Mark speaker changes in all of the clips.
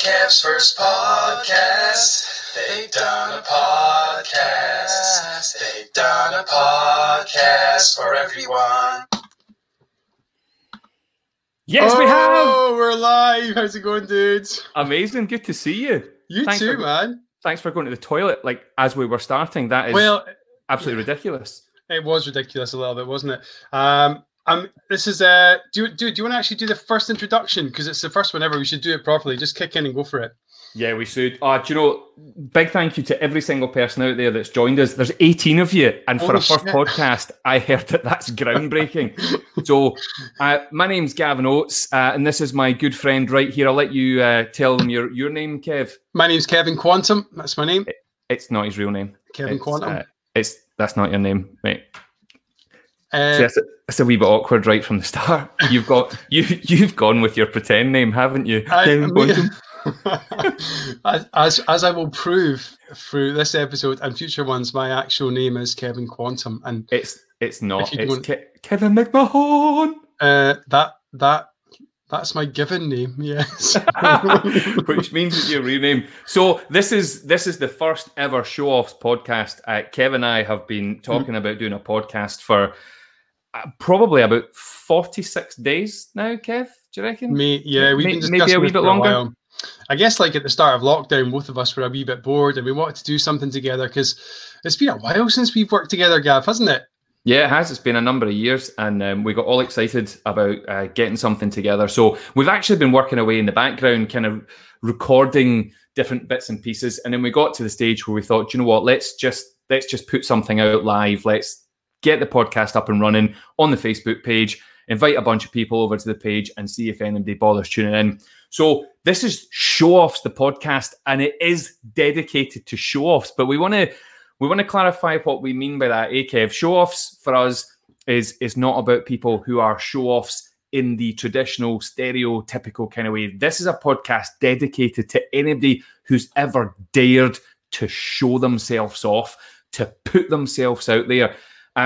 Speaker 1: Kev's first podcast. They done a podcast. They done a podcast for everyone.
Speaker 2: Yes, we have.
Speaker 3: Oh, we're live. How's it going, dudes?
Speaker 2: Amazing. Good to see you.
Speaker 3: You
Speaker 2: Thanks
Speaker 3: too,
Speaker 2: for-
Speaker 3: man.
Speaker 2: Thanks for going to the toilet like as we were starting. That is
Speaker 3: Well,
Speaker 2: absolutely ridiculous.
Speaker 3: it was ridiculous a little bit, wasn't it? Um, um, this is uh, do you do, do you want to actually do the first introduction because it's the first one ever? We should do it properly. Just kick in and go for it.
Speaker 2: Yeah, we should. Uh, do you know, big thank you to every single person out there that's joined us. There's 18 of you. And for a first
Speaker 3: shit.
Speaker 2: podcast, I heard that that's groundbreaking. so, uh, my name's Gavin Oates, uh, and this is my good friend right here. I'll let you uh, tell them your, your name, Kev.
Speaker 3: My name's Kevin Quantum. That's my name,
Speaker 2: It's not his real name.
Speaker 3: Kevin
Speaker 2: It's,
Speaker 3: Quantum.
Speaker 2: uh, it's That's not your name, mate.
Speaker 3: Uh,
Speaker 2: See, that's, a, that's a wee bit awkward right from the start. You've got you you've gone with your pretend name, haven't you?
Speaker 3: I-
Speaker 2: Kevin Quantum?
Speaker 3: as, as as I will prove through this episode and future ones, my actual name is Kevin Quantum, and
Speaker 2: It's it's not. It's Ke- Kevin McMahon,
Speaker 3: uh, that that that's my given name. Yes.
Speaker 2: which means it's your real name. So this is this is the first ever show offs podcast. Uh, Kev and I have been talking about doing a podcast for probably about forty six days now. Kev, do you reckon?
Speaker 3: Me, yeah, we've been
Speaker 2: maybe a wee bit longer?
Speaker 3: while. I guess, like at the start of lockdown, both of us were a wee bit bored, and we wanted to do something together because it's been a while since we've worked together, Gav, hasn't it?
Speaker 2: Yeah, it has. It's been a number of years, and um, we got all excited about uh, getting something together. So we've actually been working away in the background, kind of recording different bits and pieces, and then we got to the stage where we thought, "Do you know what? Let's just let's just put something out live. Let's get the podcast up and running on the Facebook page. Invite a bunch of people over to the page and see if anybody bothers tuning in." So this is show offs the podcast, and it is dedicated to show offs, but we want to we want to clarify what we mean by that. Kev? Show offs for us is is not about people who are show offs in the traditional stereotypical kind of way. This is a podcast dedicated to anybody who's ever dared to show themselves off, to put themselves out there.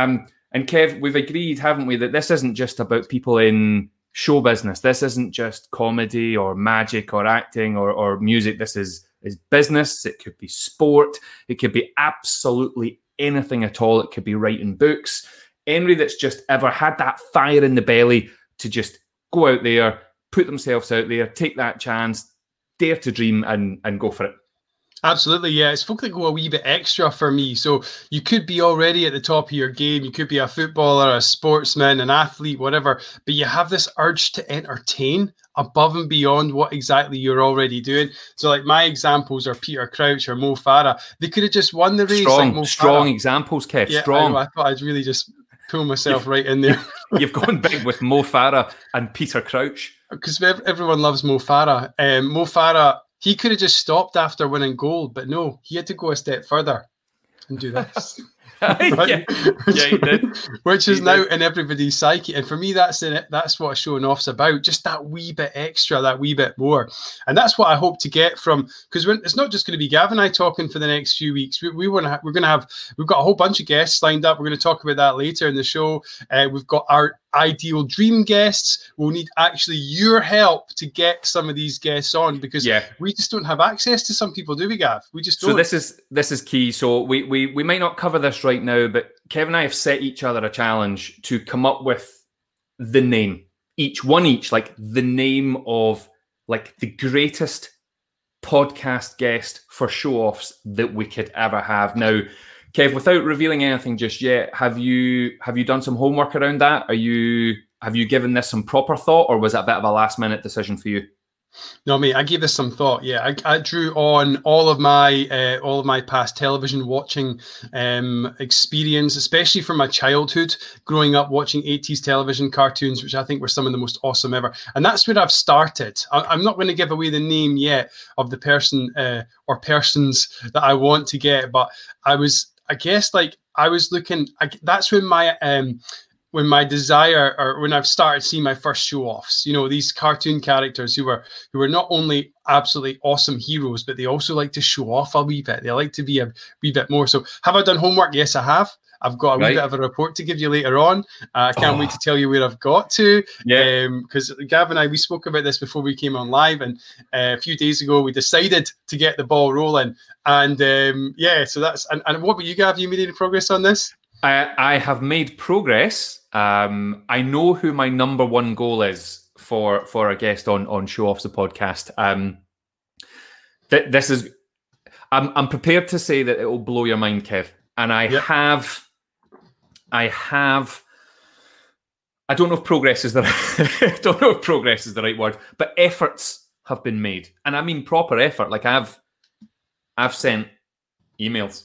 Speaker 2: Um, and Kev, we've agreed, haven't we, that this isn't just about people in show business. This isn't just comedy or magic or acting or, or music. This is is business. It could be sport. It could be absolutely anything at all. It could be writing books. Anybody that's just ever had that fire in the belly to just go out there, put themselves out there, take that chance, dare to dream, and and go for it.
Speaker 3: Absolutely, yeah. It's folk that go a wee bit extra for me. So you could be already at the top of your game. You could be a footballer, a sportsman, an athlete, whatever, but you have this urge to entertain above and beyond what exactly you're already doing. So, like my examples are Peter Crouch or Mo Farah. They could have just won the race.
Speaker 2: Strong,
Speaker 3: like Mo
Speaker 2: strong examples, Kev.
Speaker 3: Yeah, I,
Speaker 2: strong.
Speaker 3: know, I thought I'd really just pull myself right in there
Speaker 2: You've gone big with Mo Farah and Peter Crouch.
Speaker 3: because everyone loves Mo Farah. Um, Mo Farah, he could have just stopped after winning gold, but no, he had to go a step further and do this.
Speaker 2: yeah. Yeah.
Speaker 3: Which is
Speaker 2: He
Speaker 3: now
Speaker 2: did.
Speaker 3: in everybody's psyche, and for me, that's it. That's what showing off's about. Just that wee bit extra, that wee bit more, and that's what I hope to get from. Because it's not just going to be Gavin and I talking for the next few weeks. We, we want to. Ha- we're going to have. We've got a whole bunch of guests lined up. We're going to talk about that later in the show. Uh, we've got our ideal dream guests. We'll need actually your help to get some of these guests on because
Speaker 2: Yeah.
Speaker 3: we just don't have access to some people, do we, Gav? We just don't.
Speaker 2: So this is this is key. So we we we might not cover this right now, but Kevin and I have set each other a challenge to come up with the name each one each, like the name of like the greatest podcast guest for show offs that we could ever have. Now, Kev, without revealing anything just yet, have you have you done some homework around that? Are you have you given this some proper thought, or was that a bit of a last minute decision for you?
Speaker 3: No, mate, I gave this some thought. Yeah, I, I drew on all of my uh, all of my past television watching um, experience, especially from my childhood, growing up watching 80s television cartoons, which I think were some of the most awesome ever. And that's where I've started. I, I'm not going to give away the name yet of the person uh, or persons that I want to get, but I was, I guess, like I was looking. I, that's when my um, when my desire or when I've started seeing my first show offs, you know, these cartoon characters who were who were not only absolutely awesome heroes, but they also like to show off a wee bit. They like to be a wee bit more. So have I done homework? Yes, I have. I've got a
Speaker 2: Right.
Speaker 3: wee bit of a report to give you later on. Uh, I can't wait
Speaker 2: Oh.
Speaker 3: to tell you where I've got to.
Speaker 2: Yeah.
Speaker 3: Because Gav and I, we spoke about this before we came on live, and uh, a few days ago we decided to get the ball rolling. And um, yeah, so that's and, and what about you, Gav? You made any progress on this?
Speaker 2: I, I have made progress. Um, I know who my number one goal is for for a guest on on Show Offs the podcast. Um, th- this is, I'm I'm prepared to say that it will blow your mind, Kev. And I
Speaker 3: Yep.
Speaker 2: have, I have. I don't know if progress is the I don't know if progress is the right word, but efforts have been made, and I mean proper effort. Like I've, I've sent emails.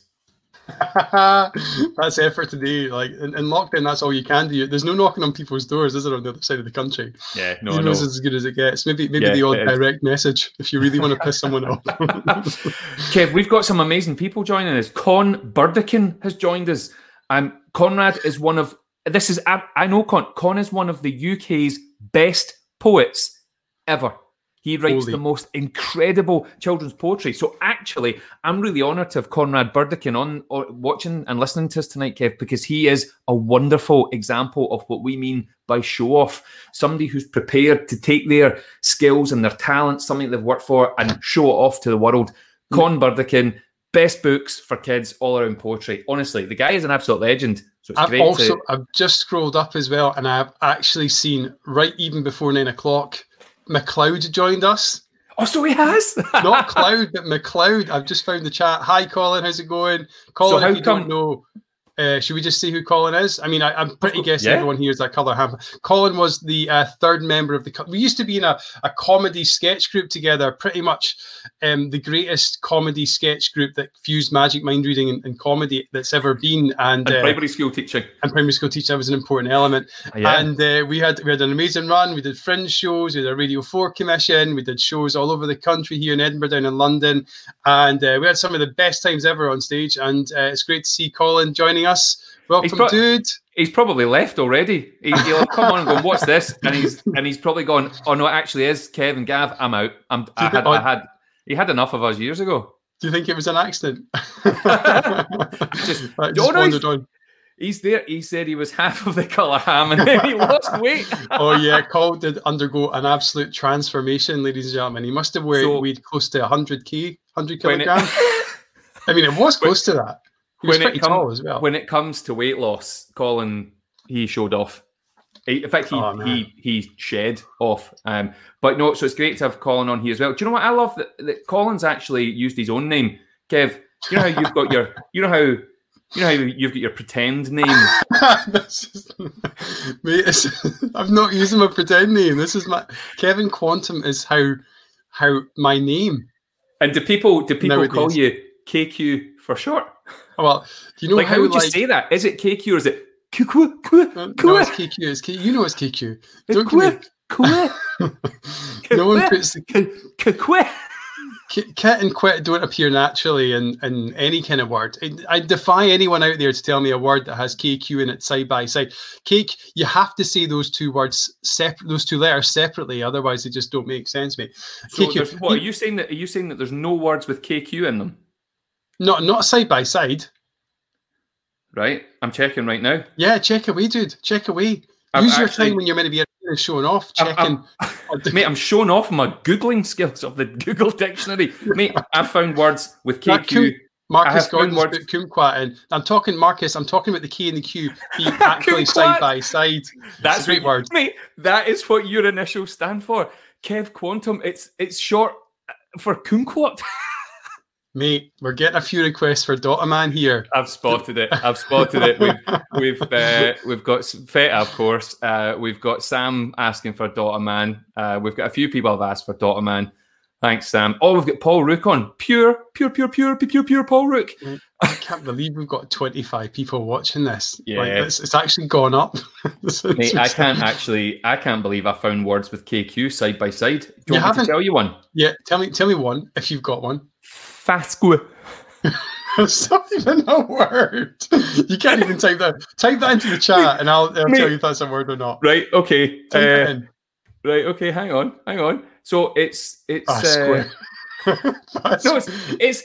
Speaker 3: that's effort today. Like in, in lockdown, that's all you can do. There's no knocking on people's doors, is there, on the other side of the country?
Speaker 2: Yeah, no,
Speaker 3: Emails
Speaker 2: no.
Speaker 3: is as good as it gets. Maybe maybe
Speaker 2: Yeah,
Speaker 3: the odd direct message if you really want to piss someone off.
Speaker 2: Kev, we've got some amazing people joining us. Con Burdekin has joined us. Um, Conrad is one of this is I, I know Con. Con is one of the UK's best poets ever. He writes
Speaker 3: Holy.
Speaker 2: the most incredible children's poetry. So actually, I'm really honoured to have Conrad Burdekin on or watching and listening to us tonight, Kev, because he is a wonderful example of what we mean by show off. Somebody who's prepared to take their skills and their talents, something they've worked for, and show it off to the world. Con Burdekin, best books for kids all around poetry. Honestly, the guy is an absolute legend. So it's
Speaker 3: I've
Speaker 2: great
Speaker 3: also
Speaker 2: to.
Speaker 3: I've just scrolled up as well, and I've actually seen right even before nine o'clock, McLeod joined us.
Speaker 2: Oh, so he has.
Speaker 3: Not Cloud, but McLeod. I've just found the chat. Hi, Colin. How's it going? Colin, so
Speaker 2: how
Speaker 3: if you
Speaker 2: come-
Speaker 3: don't know, uh, should we just see who Colin is? I mean, I, I'm pretty guessing
Speaker 2: yeah.
Speaker 3: everyone here is that colour ham. Colin was the uh, third member of the. co- We used to be in a, a comedy sketch group together, pretty much um, the greatest comedy sketch group that fused magic mind reading and, and comedy that's ever been. And,
Speaker 2: and
Speaker 3: uh,
Speaker 2: primary school teaching.
Speaker 3: and primary school teaching was an important element.
Speaker 2: Yeah.
Speaker 3: And uh, we had we had an amazing run. We did fringe shows. We did a Radio Four commission. We did shows all over the country here in Edinburgh, down in London, and uh, we had some of the best times ever on stage. And uh, it's great to see Colin joining us. Welcome,
Speaker 2: pro-
Speaker 3: dude.
Speaker 2: he's probably left already. He, he'll come on and go, "What's this?" And he's and he's probably gone, "Oh no, it actually is Kevin Gav. I'm out. I'm. I had. I had. He had enough of us years ago.
Speaker 3: Do you think it was an accident?
Speaker 2: Just- Oh,
Speaker 3: just
Speaker 2: no,
Speaker 3: wandered on.
Speaker 2: He's there. He said he was half of the colour ham, and then he lost weight.
Speaker 3: Oh yeah, Colin did undergo an absolute transformation, ladies and gentlemen. He must have weighed,
Speaker 2: So-
Speaker 3: weighed close to 100k, 100
Speaker 2: When it-
Speaker 3: kilograms. I mean, it was close to that.
Speaker 2: When it
Speaker 3: pretty
Speaker 2: come-
Speaker 3: tall as well.
Speaker 2: when it comes to weight loss, Colin he showed off. He, in fact, he,
Speaker 3: Oh,
Speaker 2: he he shed off. Um, but no, so it's great to have Colin on here as well. Do you know what I love that, that Colin's actually used his own name, Kev? You know how you've got your, you know how, you know how you've got your pretend name.
Speaker 3: this is, mate, I'm not using my pretend name. This is my Kevin Quantum is how how my name.
Speaker 2: And do people do people call you KQ for short?
Speaker 3: Oh, Well, do you know
Speaker 2: like
Speaker 3: how,
Speaker 2: how would you say that? Is it KQ or is it KQ?
Speaker 3: Uh, No, it's KQ. It's K, you know it's KQ. Don't give me, no one puts the
Speaker 2: KQ.
Speaker 3: K- kit and quit don't appear naturally in, in any kind of word. I, I defy anyone out there to tell me a word that has KQ in it side by side. Cake, you have to say those two words separate, those two letters separately, otherwise they just don't make sense, mate.
Speaker 2: So
Speaker 3: KQ.
Speaker 2: what are you saying that? Are you saying that there's no words with KQ in them?
Speaker 3: Not not side by side.
Speaker 2: Right, I'm checking right now.
Speaker 3: Yeah, check away, dude. Check away.
Speaker 2: I'm
Speaker 3: Use your time when you're meant to be showing off.
Speaker 2: I'm-
Speaker 3: Checking.
Speaker 2: I'm- Mate, I'm showing off my googling skills of the Google dictionary. Mate, I found words with KQ.
Speaker 3: Marcus Gordon's
Speaker 2: words-
Speaker 3: book Kumquat, and I'm talking Marcus. I'm talking about the K and the Q being actually side by side.
Speaker 2: That's
Speaker 3: a great word.
Speaker 2: mate. That is what your initials stand for. Kev Quantum. It's it's short uh, for kumquat.
Speaker 3: Mate, we're getting a few requests for Dotaman here.
Speaker 2: I've spotted it. I've spotted it. We've we've uh, we've got Feta, of course. Uh, we've got Sam asking for Dota Man. Uh, we've got a few people have asked for Dota Man. Thanks, Sam. Oh, we've got Paul Rook on. Pure, pure, pure, pure, pure, pure, pure Paul Rook.
Speaker 3: I can't believe we've got 25 people watching this. Like,
Speaker 2: Yeah.
Speaker 3: it's, it's actually gone up.
Speaker 2: Mate, I can't actually. I can't believe I found words with KQ side by side. Do
Speaker 3: You
Speaker 2: you, want me to tell you one?
Speaker 3: Yeah, tell me, tell me one if you've got one.
Speaker 2: Fasqua.
Speaker 3: It's not even a word. You can't even type that. Type that into the chat, and I'll, I'll
Speaker 2: Mate.
Speaker 3: tell you if that's a word or not.
Speaker 2: Right. Okay. Uh, right. Okay. Hang on. Hang on. So it's it's uh, no, it's it's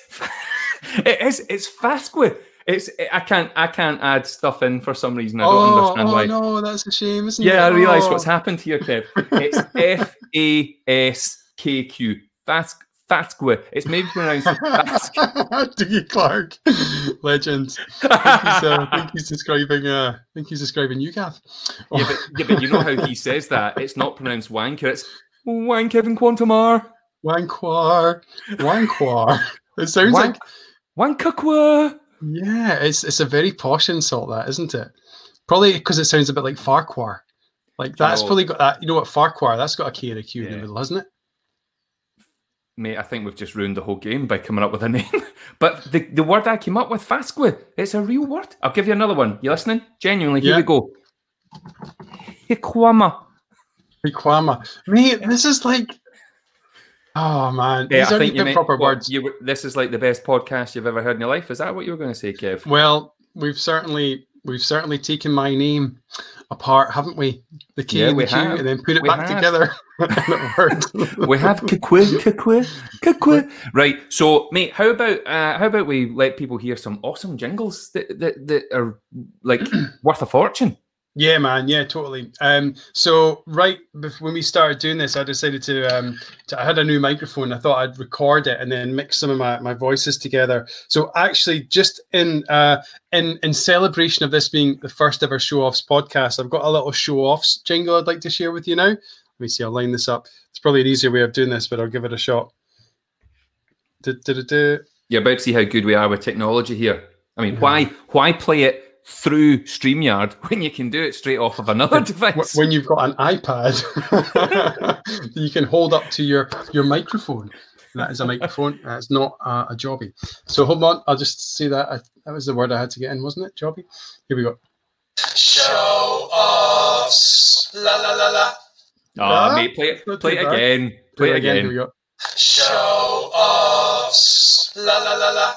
Speaker 2: it is it's Fasqua. It's I can't I can't add stuff in for some reason. I don't
Speaker 3: oh,
Speaker 2: understand
Speaker 3: oh,
Speaker 2: why.
Speaker 3: no, that's a shame, isn't it?
Speaker 2: Yeah, I realise
Speaker 3: Oh.
Speaker 2: what's happened here, Kev. It's F A S K Q. Fask Faskwa. It's maybe pronounced Fask.
Speaker 3: Dougie Clark, legend. I think he's, uh, I think he's describing. Uh, I think he's describing you, Gav.
Speaker 2: Yeah, but, yeah, but you know how he says that? It's not pronounced wanker. It's wank Kevin Quantamar.
Speaker 3: Wankwar, Wankwar. It sounds
Speaker 2: Wank-
Speaker 3: like
Speaker 2: Wankakwa.
Speaker 3: yeah. It's it's a very posh insult, that isn't it? Probably because it sounds a bit like Farquhar. Like that's
Speaker 2: know-
Speaker 3: probably got that. You know what Farquhar? That's got a K and a Q in the middle, hasn't it?
Speaker 2: Mate, I think we've just ruined the whole game by coming up with a name. but the, the word I came up with, Faskwa, it's a real word. I'll give you another one. You listening? Genuinely, here
Speaker 3: Yeah.
Speaker 2: we go. Hikwama.
Speaker 3: Riquama. Mate, this is like. Oh man,
Speaker 2: Yeah,
Speaker 3: these
Speaker 2: I
Speaker 3: aren't
Speaker 2: think meant,
Speaker 3: proper
Speaker 2: what,
Speaker 3: words.
Speaker 2: You, this is like the best podcast you've ever heard in your life. Is that what you were going to say, Kev?
Speaker 3: Well, we've certainly we've certainly taken my name apart, haven't we? The K
Speaker 2: Yeah,
Speaker 3: and
Speaker 2: we
Speaker 3: the Q,
Speaker 2: have.
Speaker 3: and then put it
Speaker 2: We
Speaker 3: back
Speaker 2: have.
Speaker 3: together. in a word.
Speaker 2: we have kikwe, kikwe, kikwe. Right. So, mate, how about uh, how about we let people hear some awesome jingles that that, that are like worth a fortune?
Speaker 3: Yeah, man. Yeah, totally. Um, so right bef- when we started doing this, I decided to, um, to. I had a new microphone. I thought I'd record it and then mix some of my, my voices together. So actually, just in uh, in in celebration of this being the first ever show offs podcast, I've got a little show offs jingle I'd like to share with you now. Let me see. I'll line this up. It's probably an easier way of doing this, but I'll give it a shot. Du-du-du-du.
Speaker 2: You're about to see how good we are with technology here. I mean, why why play it through StreamYard when you can do it straight off of another device?
Speaker 3: when you've got an iPad that you can hold up to your your microphone. That is a microphone. That's not uh, a jobby. So hold on, I'll just say that. I, that was the word I had to get in, wasn't it? Jobby. Here we go.
Speaker 1: Show offs. La la la la.
Speaker 2: Ah,
Speaker 3: Ah,
Speaker 2: mate, play it, play it again. Play it
Speaker 3: Here
Speaker 2: again.
Speaker 3: we go.
Speaker 1: Show offs. La la la la.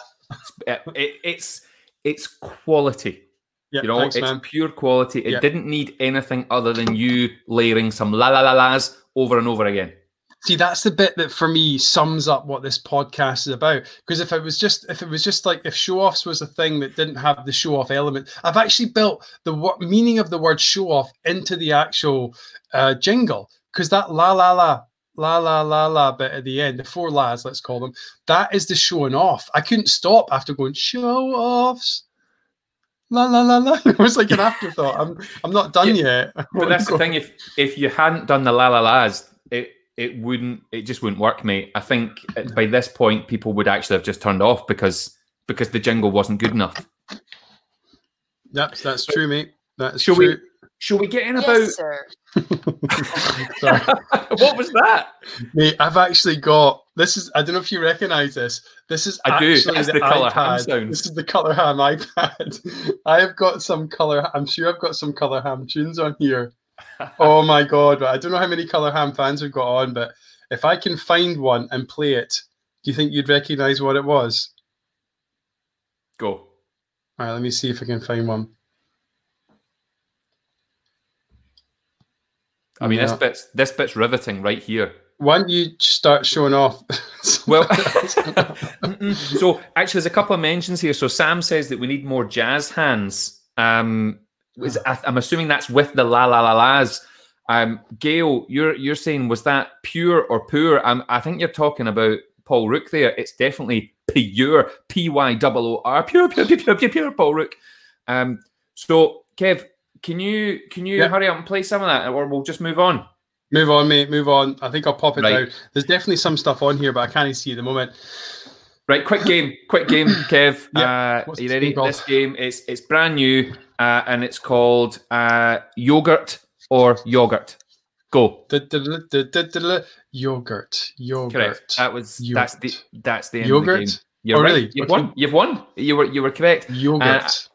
Speaker 2: It- it- it's it's quality. You know,
Speaker 3: thanks,
Speaker 2: it's
Speaker 3: man.
Speaker 2: pure quality. It didn't need anything other than you layering some la la la las over and over again.
Speaker 3: See, that's the bit that for me sums up what this podcast is about. Because if it was just if it was just like if show offs was a thing that didn't have the show off element, I've actually built the wo- meaning of the word show off into the actual uh, jingle. Because that la la la la la la la bit at the end, the four las, let's call them, that is the showing off. I couldn't stop after going show offs. La la la la. It was like an afterthought. I'm I'm not done yet.
Speaker 2: But that's the thing. If if you hadn't done the la la las, it it wouldn't. It just wouldn't work, mate. I think uh, by this point, people would actually have just turned off because because the jingle wasn't good enough.
Speaker 3: That's that's true, mate. That's
Speaker 2: Shall we-
Speaker 3: true.
Speaker 2: Shall we get in about
Speaker 4: Yes, sir.
Speaker 3: Sorry.
Speaker 2: what was that?
Speaker 3: Mate, I've actually got this is I don't know if you recognize this. This is
Speaker 2: I do.
Speaker 3: actually
Speaker 2: That's
Speaker 3: the,
Speaker 2: the colour ham
Speaker 3: iPad. This is the color ham iPad. I have got some color I'm sure I've got some color ham tunes on here. Oh my god, I don't know how many color ham fans we've got on, but if I can find one and play it, do you think you'd recognize what it was?
Speaker 2: Go.
Speaker 3: All right, let me see if I can find one.
Speaker 2: I mean, this bit's this bit's riveting right here.
Speaker 3: Why don't you start showing off?
Speaker 2: Well, so actually, there's a couple of mentions here. So Sam says that we need more jazz hands. Um, is, I, I'm assuming that's with the la la la las. Um, Gail, you're you're saying was that pure or poor? Um, I think you're talking about Paul Rook there. It's definitely pure, P Y O O R, pure, pure, pure, pure, pure, pure Paul Rook. Um, so Kev, can you can you hurry up and play some of that, or we'll just move on?
Speaker 3: Move on, mate. Move on. I think I'll pop it
Speaker 2: Right.
Speaker 3: down. There's definitely some stuff on here, but I can't see at the moment.
Speaker 2: Right, quick game, quick game, Kev.
Speaker 3: Yeah.
Speaker 2: Uh, are you ready?
Speaker 3: game?
Speaker 2: This game it's it's brand new, uh, and it's called uh, yogurt or yogurt. Go.
Speaker 3: Yogurt. Yogurt.
Speaker 2: Correct. That was that's the
Speaker 3: Yogurt.
Speaker 2: that's the end of the
Speaker 3: Yogurt?
Speaker 2: game. You're
Speaker 3: Oh,
Speaker 2: right.
Speaker 3: really?
Speaker 2: You've won. You've won. You were you were correct.
Speaker 3: Yogurt.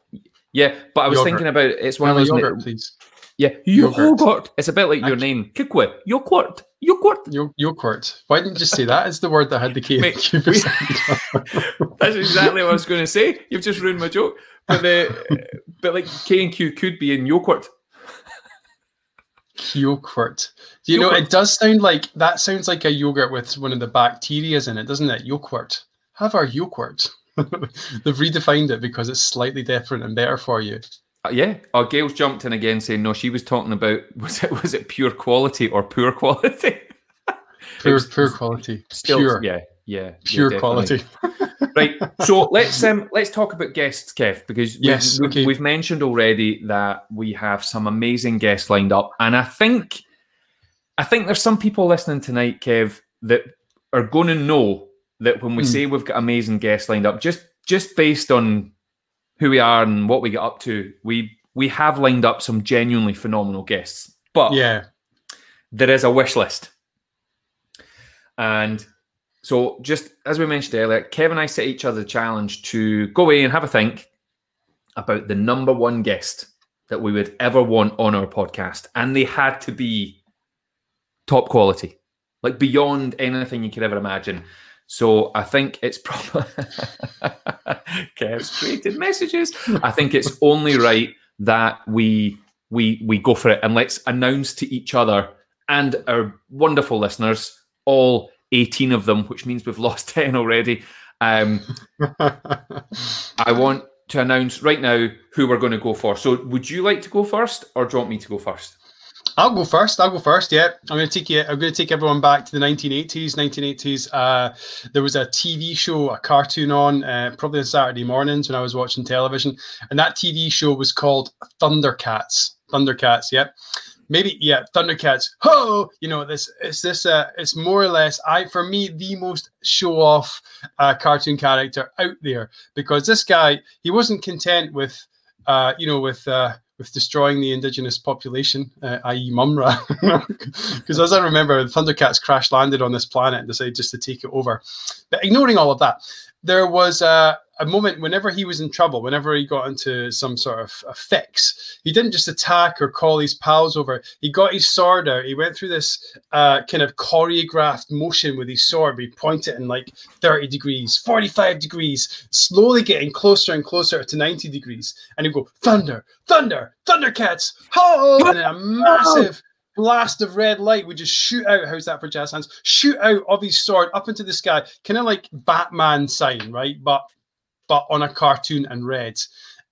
Speaker 2: Yeah, but I was
Speaker 3: Yogurt.
Speaker 2: thinking about it's one of those.
Speaker 3: yogurt, please.
Speaker 2: Yeah,
Speaker 3: Yogurt.
Speaker 2: yogurt. It's a bit like your name, Kikwe. Yogurt. Yogurt.
Speaker 3: Yo- yogurt. Why didn't you just say that? It's the word that had the K.
Speaker 2: We- That's exactly what I was going to say. You've just ruined my joke. But the but like K and Q could be in yogurt.
Speaker 3: Yogurt. Do you know, it does sound like, that sounds like a yogurt with one of the bacterias in it, doesn't it? Yogurt. Have our yogurt. They've redefined it because it's slightly different and better for you.
Speaker 2: Uh, yeah. Oh, Gail's jumped in again saying no. She was talking about was it was it pure quality or poor quality?
Speaker 3: Pure,
Speaker 2: was
Speaker 3: pure quality.
Speaker 2: Still,
Speaker 3: pure,
Speaker 2: yeah, yeah, yeah,
Speaker 3: pure
Speaker 2: definitely.
Speaker 3: quality.
Speaker 2: right. So let's um let's talk about guests, Kev, because we've,
Speaker 3: Yes,
Speaker 2: we've,
Speaker 3: okay.
Speaker 2: we've mentioned already that we have some amazing guests lined up, and I think I think there's some people listening tonight, Kev, that are going to know that when we
Speaker 3: Hmm.
Speaker 2: say we've got amazing guests lined up, just just based on who we are and what we get up to, we we have lined up some genuinely phenomenal guests, but
Speaker 3: Yeah.
Speaker 2: there is a wish list. And so, just as we mentioned earlier, Kevin and I set each other the challenge to go away and have a think about the number one guest that we would ever want on our podcast. And they had to be top quality, like beyond anything you could ever imagine. So I think it's probably Kev's created messages. I think it's only right that we we we go for it and let's announce to each other and our wonderful listeners, all 18 of them, which means we've lost 10 already. Um, I want to announce right now who we're going to go for. So would you like to go first or do you want me to go first?
Speaker 3: I'll go first. I'll go first. Yeah, I'm going to take you. I'm going to take everyone back to the 1980s. 1980s. Uh, there was a TV show, a cartoon on, uh, probably on Saturday mornings when I was watching television, and that TV show was called Thundercats. Thundercats. Yep. Maybe yeah, Thundercats. Ho! You know this. It's this. Uh, it's more or less. I for me the most show off uh, cartoon character out there because this guy he wasn't content with uh, you know with. Uh, with destroying the indigenous population, uh, i.e., Mumm-Ra. Because as I remember, the Thundercats crash landed on this planet and decided just to take it over. But ignoring all of that, there was uh, a moment whenever he was in trouble, whenever he got into some sort of a fix, he didn't just attack or call his pals over. He got his sword out. He went through this uh, kind of choreographed motion with his sword. He pointed in like 30 degrees, 45 degrees, slowly getting closer and closer to 90 degrees. And he'd go, Thunder, Thunder, Thundercats, ho! And then a massive blast of red light would just shoot out. How's that for jazz hands? Shoot out of his sword up into the sky, kind of like Batman sign, right? But but on a cartoon and red.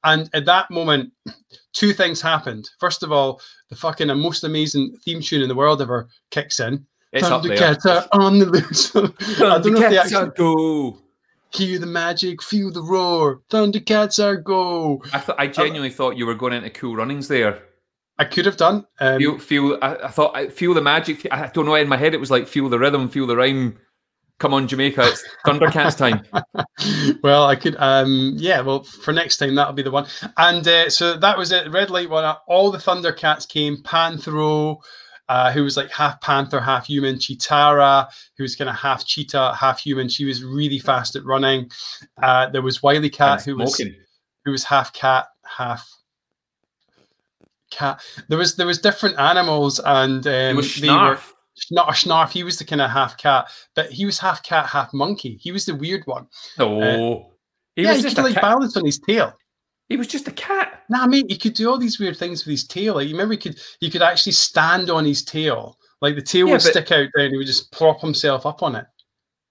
Speaker 3: And at that moment, two things happened. First of all, the fucking most amazing theme tune in the world ever kicks in.
Speaker 2: It's up there.
Speaker 3: Thundercats are on the loose. I don't know if they
Speaker 2: Thundercats
Speaker 3: actually
Speaker 2: go.
Speaker 3: hear the magic, feel the roar. Thundercats are go.
Speaker 2: I thought I genuinely thought you were going into cool runnings there.
Speaker 3: I could have done. Um,
Speaker 2: Feel, feel. I, I thought I feel the magic. I don't know. Why in my head, it was like feel the rhythm, feel the rhyme. Come on, Jamaica! It's Thundercats time.
Speaker 3: well, I could. Um, yeah. Well, for next time, that'll be the one. And uh, so that was it. Red light one. All the Thundercats came. Panthro, uh, who was like half panther, half human. Cheetara, who was kind of half cheetah, half human. She was really fast at running. Uh, there was
Speaker 2: WilyKat,
Speaker 3: who was who was half cat, half cat. There was there was different animals, and um,
Speaker 2: was
Speaker 3: they were
Speaker 2: Snarf.
Speaker 3: not a snarf. He was the kind of half cat, but he was half cat, half monkey. He was the weird one.
Speaker 2: No, he
Speaker 3: yeah,
Speaker 2: was
Speaker 3: he
Speaker 2: just
Speaker 3: could like
Speaker 2: cat.
Speaker 3: balance on his tail.
Speaker 2: He was just a cat.
Speaker 3: Nah, mate, he could do all these weird things with his tail. Like you remember, he could he could actually stand on his tail. Like the tail
Speaker 2: Yeah,
Speaker 3: would
Speaker 2: but-
Speaker 3: stick out there, and he would just prop himself up on it.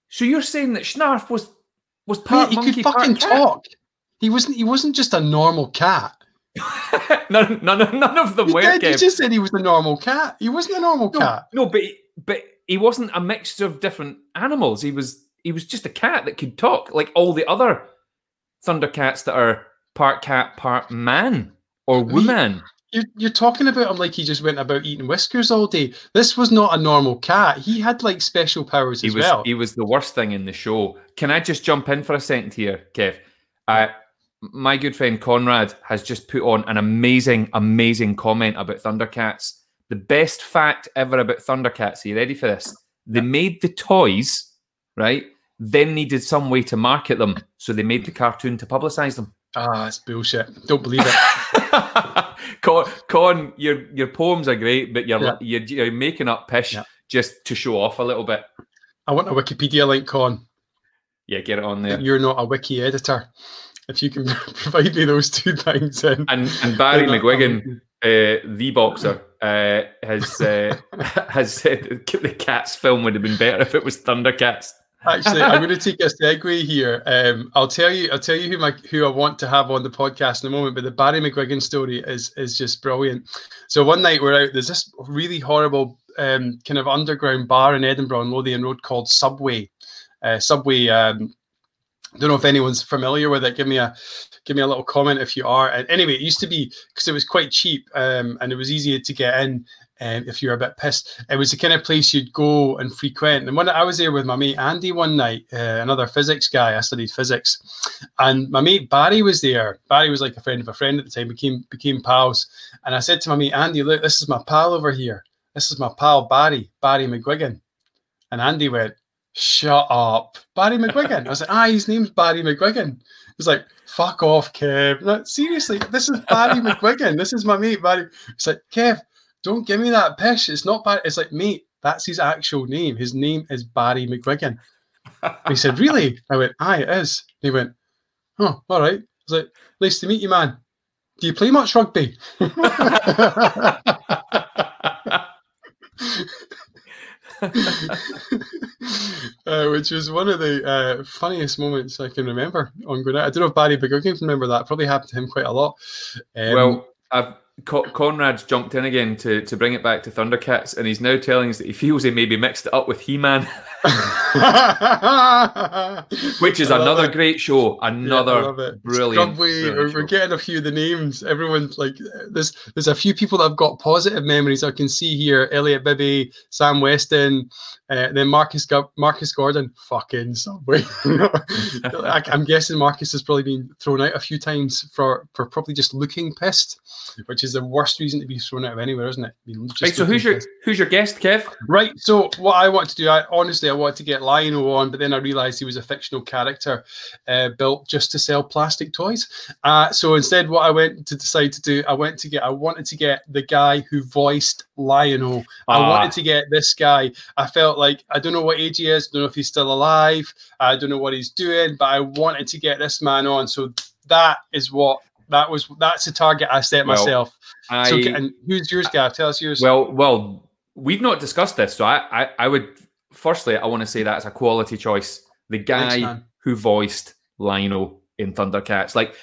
Speaker 2: So you're saying that Schnarf was was
Speaker 3: Mate,
Speaker 2: part
Speaker 3: he
Speaker 2: monkey,
Speaker 3: could
Speaker 2: part
Speaker 3: fucking talk. He wasn't. He wasn't just a normal cat.
Speaker 2: none, none, of- none of them
Speaker 3: He,
Speaker 2: were.
Speaker 3: did, he just said he was a normal cat. He wasn't a normal
Speaker 2: no,
Speaker 3: cat.
Speaker 2: no, but he- but he wasn't a mixture of different animals. He was he was just a cat that could talk, like all the other Thundercats that are part cat, part man or woman.
Speaker 3: You're, you're talking about him like he just went about eating whiskers all day. This was not a normal cat. He had like special powers
Speaker 2: He
Speaker 3: as
Speaker 2: was
Speaker 3: well.
Speaker 2: he was the worst thing in the show. Can I just jump in for a second here, Kev? Uh, my good friend Conrad has just put on an amazing, amazing comment about Thundercats. The best fact ever about Thundercats. Are you ready for this? They made the toys, right? Then needed some way to market them, so they made the cartoon to publicize them.
Speaker 3: Ah, it's bullshit. Don't believe it.
Speaker 2: Con, Con, your your poems are great, but you're
Speaker 3: Yeah.
Speaker 2: you're, you're making up pish
Speaker 3: Yeah.
Speaker 2: just to show off a little bit.
Speaker 3: I want a Wikipedia link Con.
Speaker 2: Yeah, get it on there.
Speaker 3: You're not a wiki editor. If you can provide me those two things, then
Speaker 2: And and Barry McGuigan, uh, the boxer, uh, has uh, has said the Cats film would have been better if it was Thundercats.
Speaker 3: Actually, I'm going to take a segue here. Um, I'll tell you, I'll tell you who my who I want to have on the podcast in a moment. But the Barry McGuigan story is is just brilliant. So one night we're out. There's this really horrible um, kind of underground bar in Edinburgh on Lothian Road called Subway. Uh, Subway. Um, don't know if anyone's familiar with it. Give me a give me a little comment if you are. And anyway, it used to be because it was quite cheap um, and it was easier to get in um, if you're a bit pissed. It was the kind of place you'd go and frequent. And when I was there with my mate Andy one night, uh, another physics guy, I studied physics, and my mate Barry was there. Barry was like a friend of a friend at the time, became became pals. And I said to my mate Andy, "Look, this is my pal over here. This is my pal Barry, Barry McGuigan." And Andy went, "Shut up, Barry McGuigan." I was like, "Ah, his name's Barry McGuigan." He's like, "Fuck off, Kev." No, seriously, this is Barry McGuigan. This is my mate Barry. It's like, Kev, don't give me that pish. It's not Barry. It's like, mate, that's his actual name. His name is Barry McGuigan. he said, Really? I went, Aye, it is. He went, Oh, all right. I was like, Nice to meet you, man. Do you play much rugby? uh, which was one of the uh, funniest moments I can remember on going. I don't know if Barry McGuigan can remember that. Probably happened to him quite a lot.
Speaker 2: Um, well, I've Conrad's jumped in again to, to bring it back to Thundercats, and he's now telling us that he feels he maybe mixed it up with He Man, which is another it. great show. Another yeah, brilliant.
Speaker 3: brilliant we're, getting a few of the names. Everyone's like, there's there's a few people that have got positive memories. I can see here: Elliot Bibby, Sam Weston, uh, then Marcus Marcus Gordon. Fucking Subway. I, I'm guessing Marcus has probably been thrown out a few times for for probably just looking pissed, which is the worst reason to be thrown out of anywhere, isn't it?
Speaker 2: right. So who's your who's your guest, Kev?
Speaker 3: Right. So what I want to do, I honestly I wanted to get Lion-O on, but then I realised he was a fictional character uh, built just to sell plastic toys. Uh, so instead, what I went to decide to do, I went to get, I wanted to get the guy who voiced Lion-O. I ah. wanted to get this guy. I felt like I don't know what age he is, don't know if he's still alive, I don't know what he's doing, but I wanted to get this man on. So that is what that was that's the target I set well, myself. I, so, and who's yours, Gav? Tell us yours.
Speaker 2: Well, well, we've not discussed this, so I, I, I would firstly I want to say that's a quality choice. The guy Thanks, who voiced Lion-O in Thundercats, like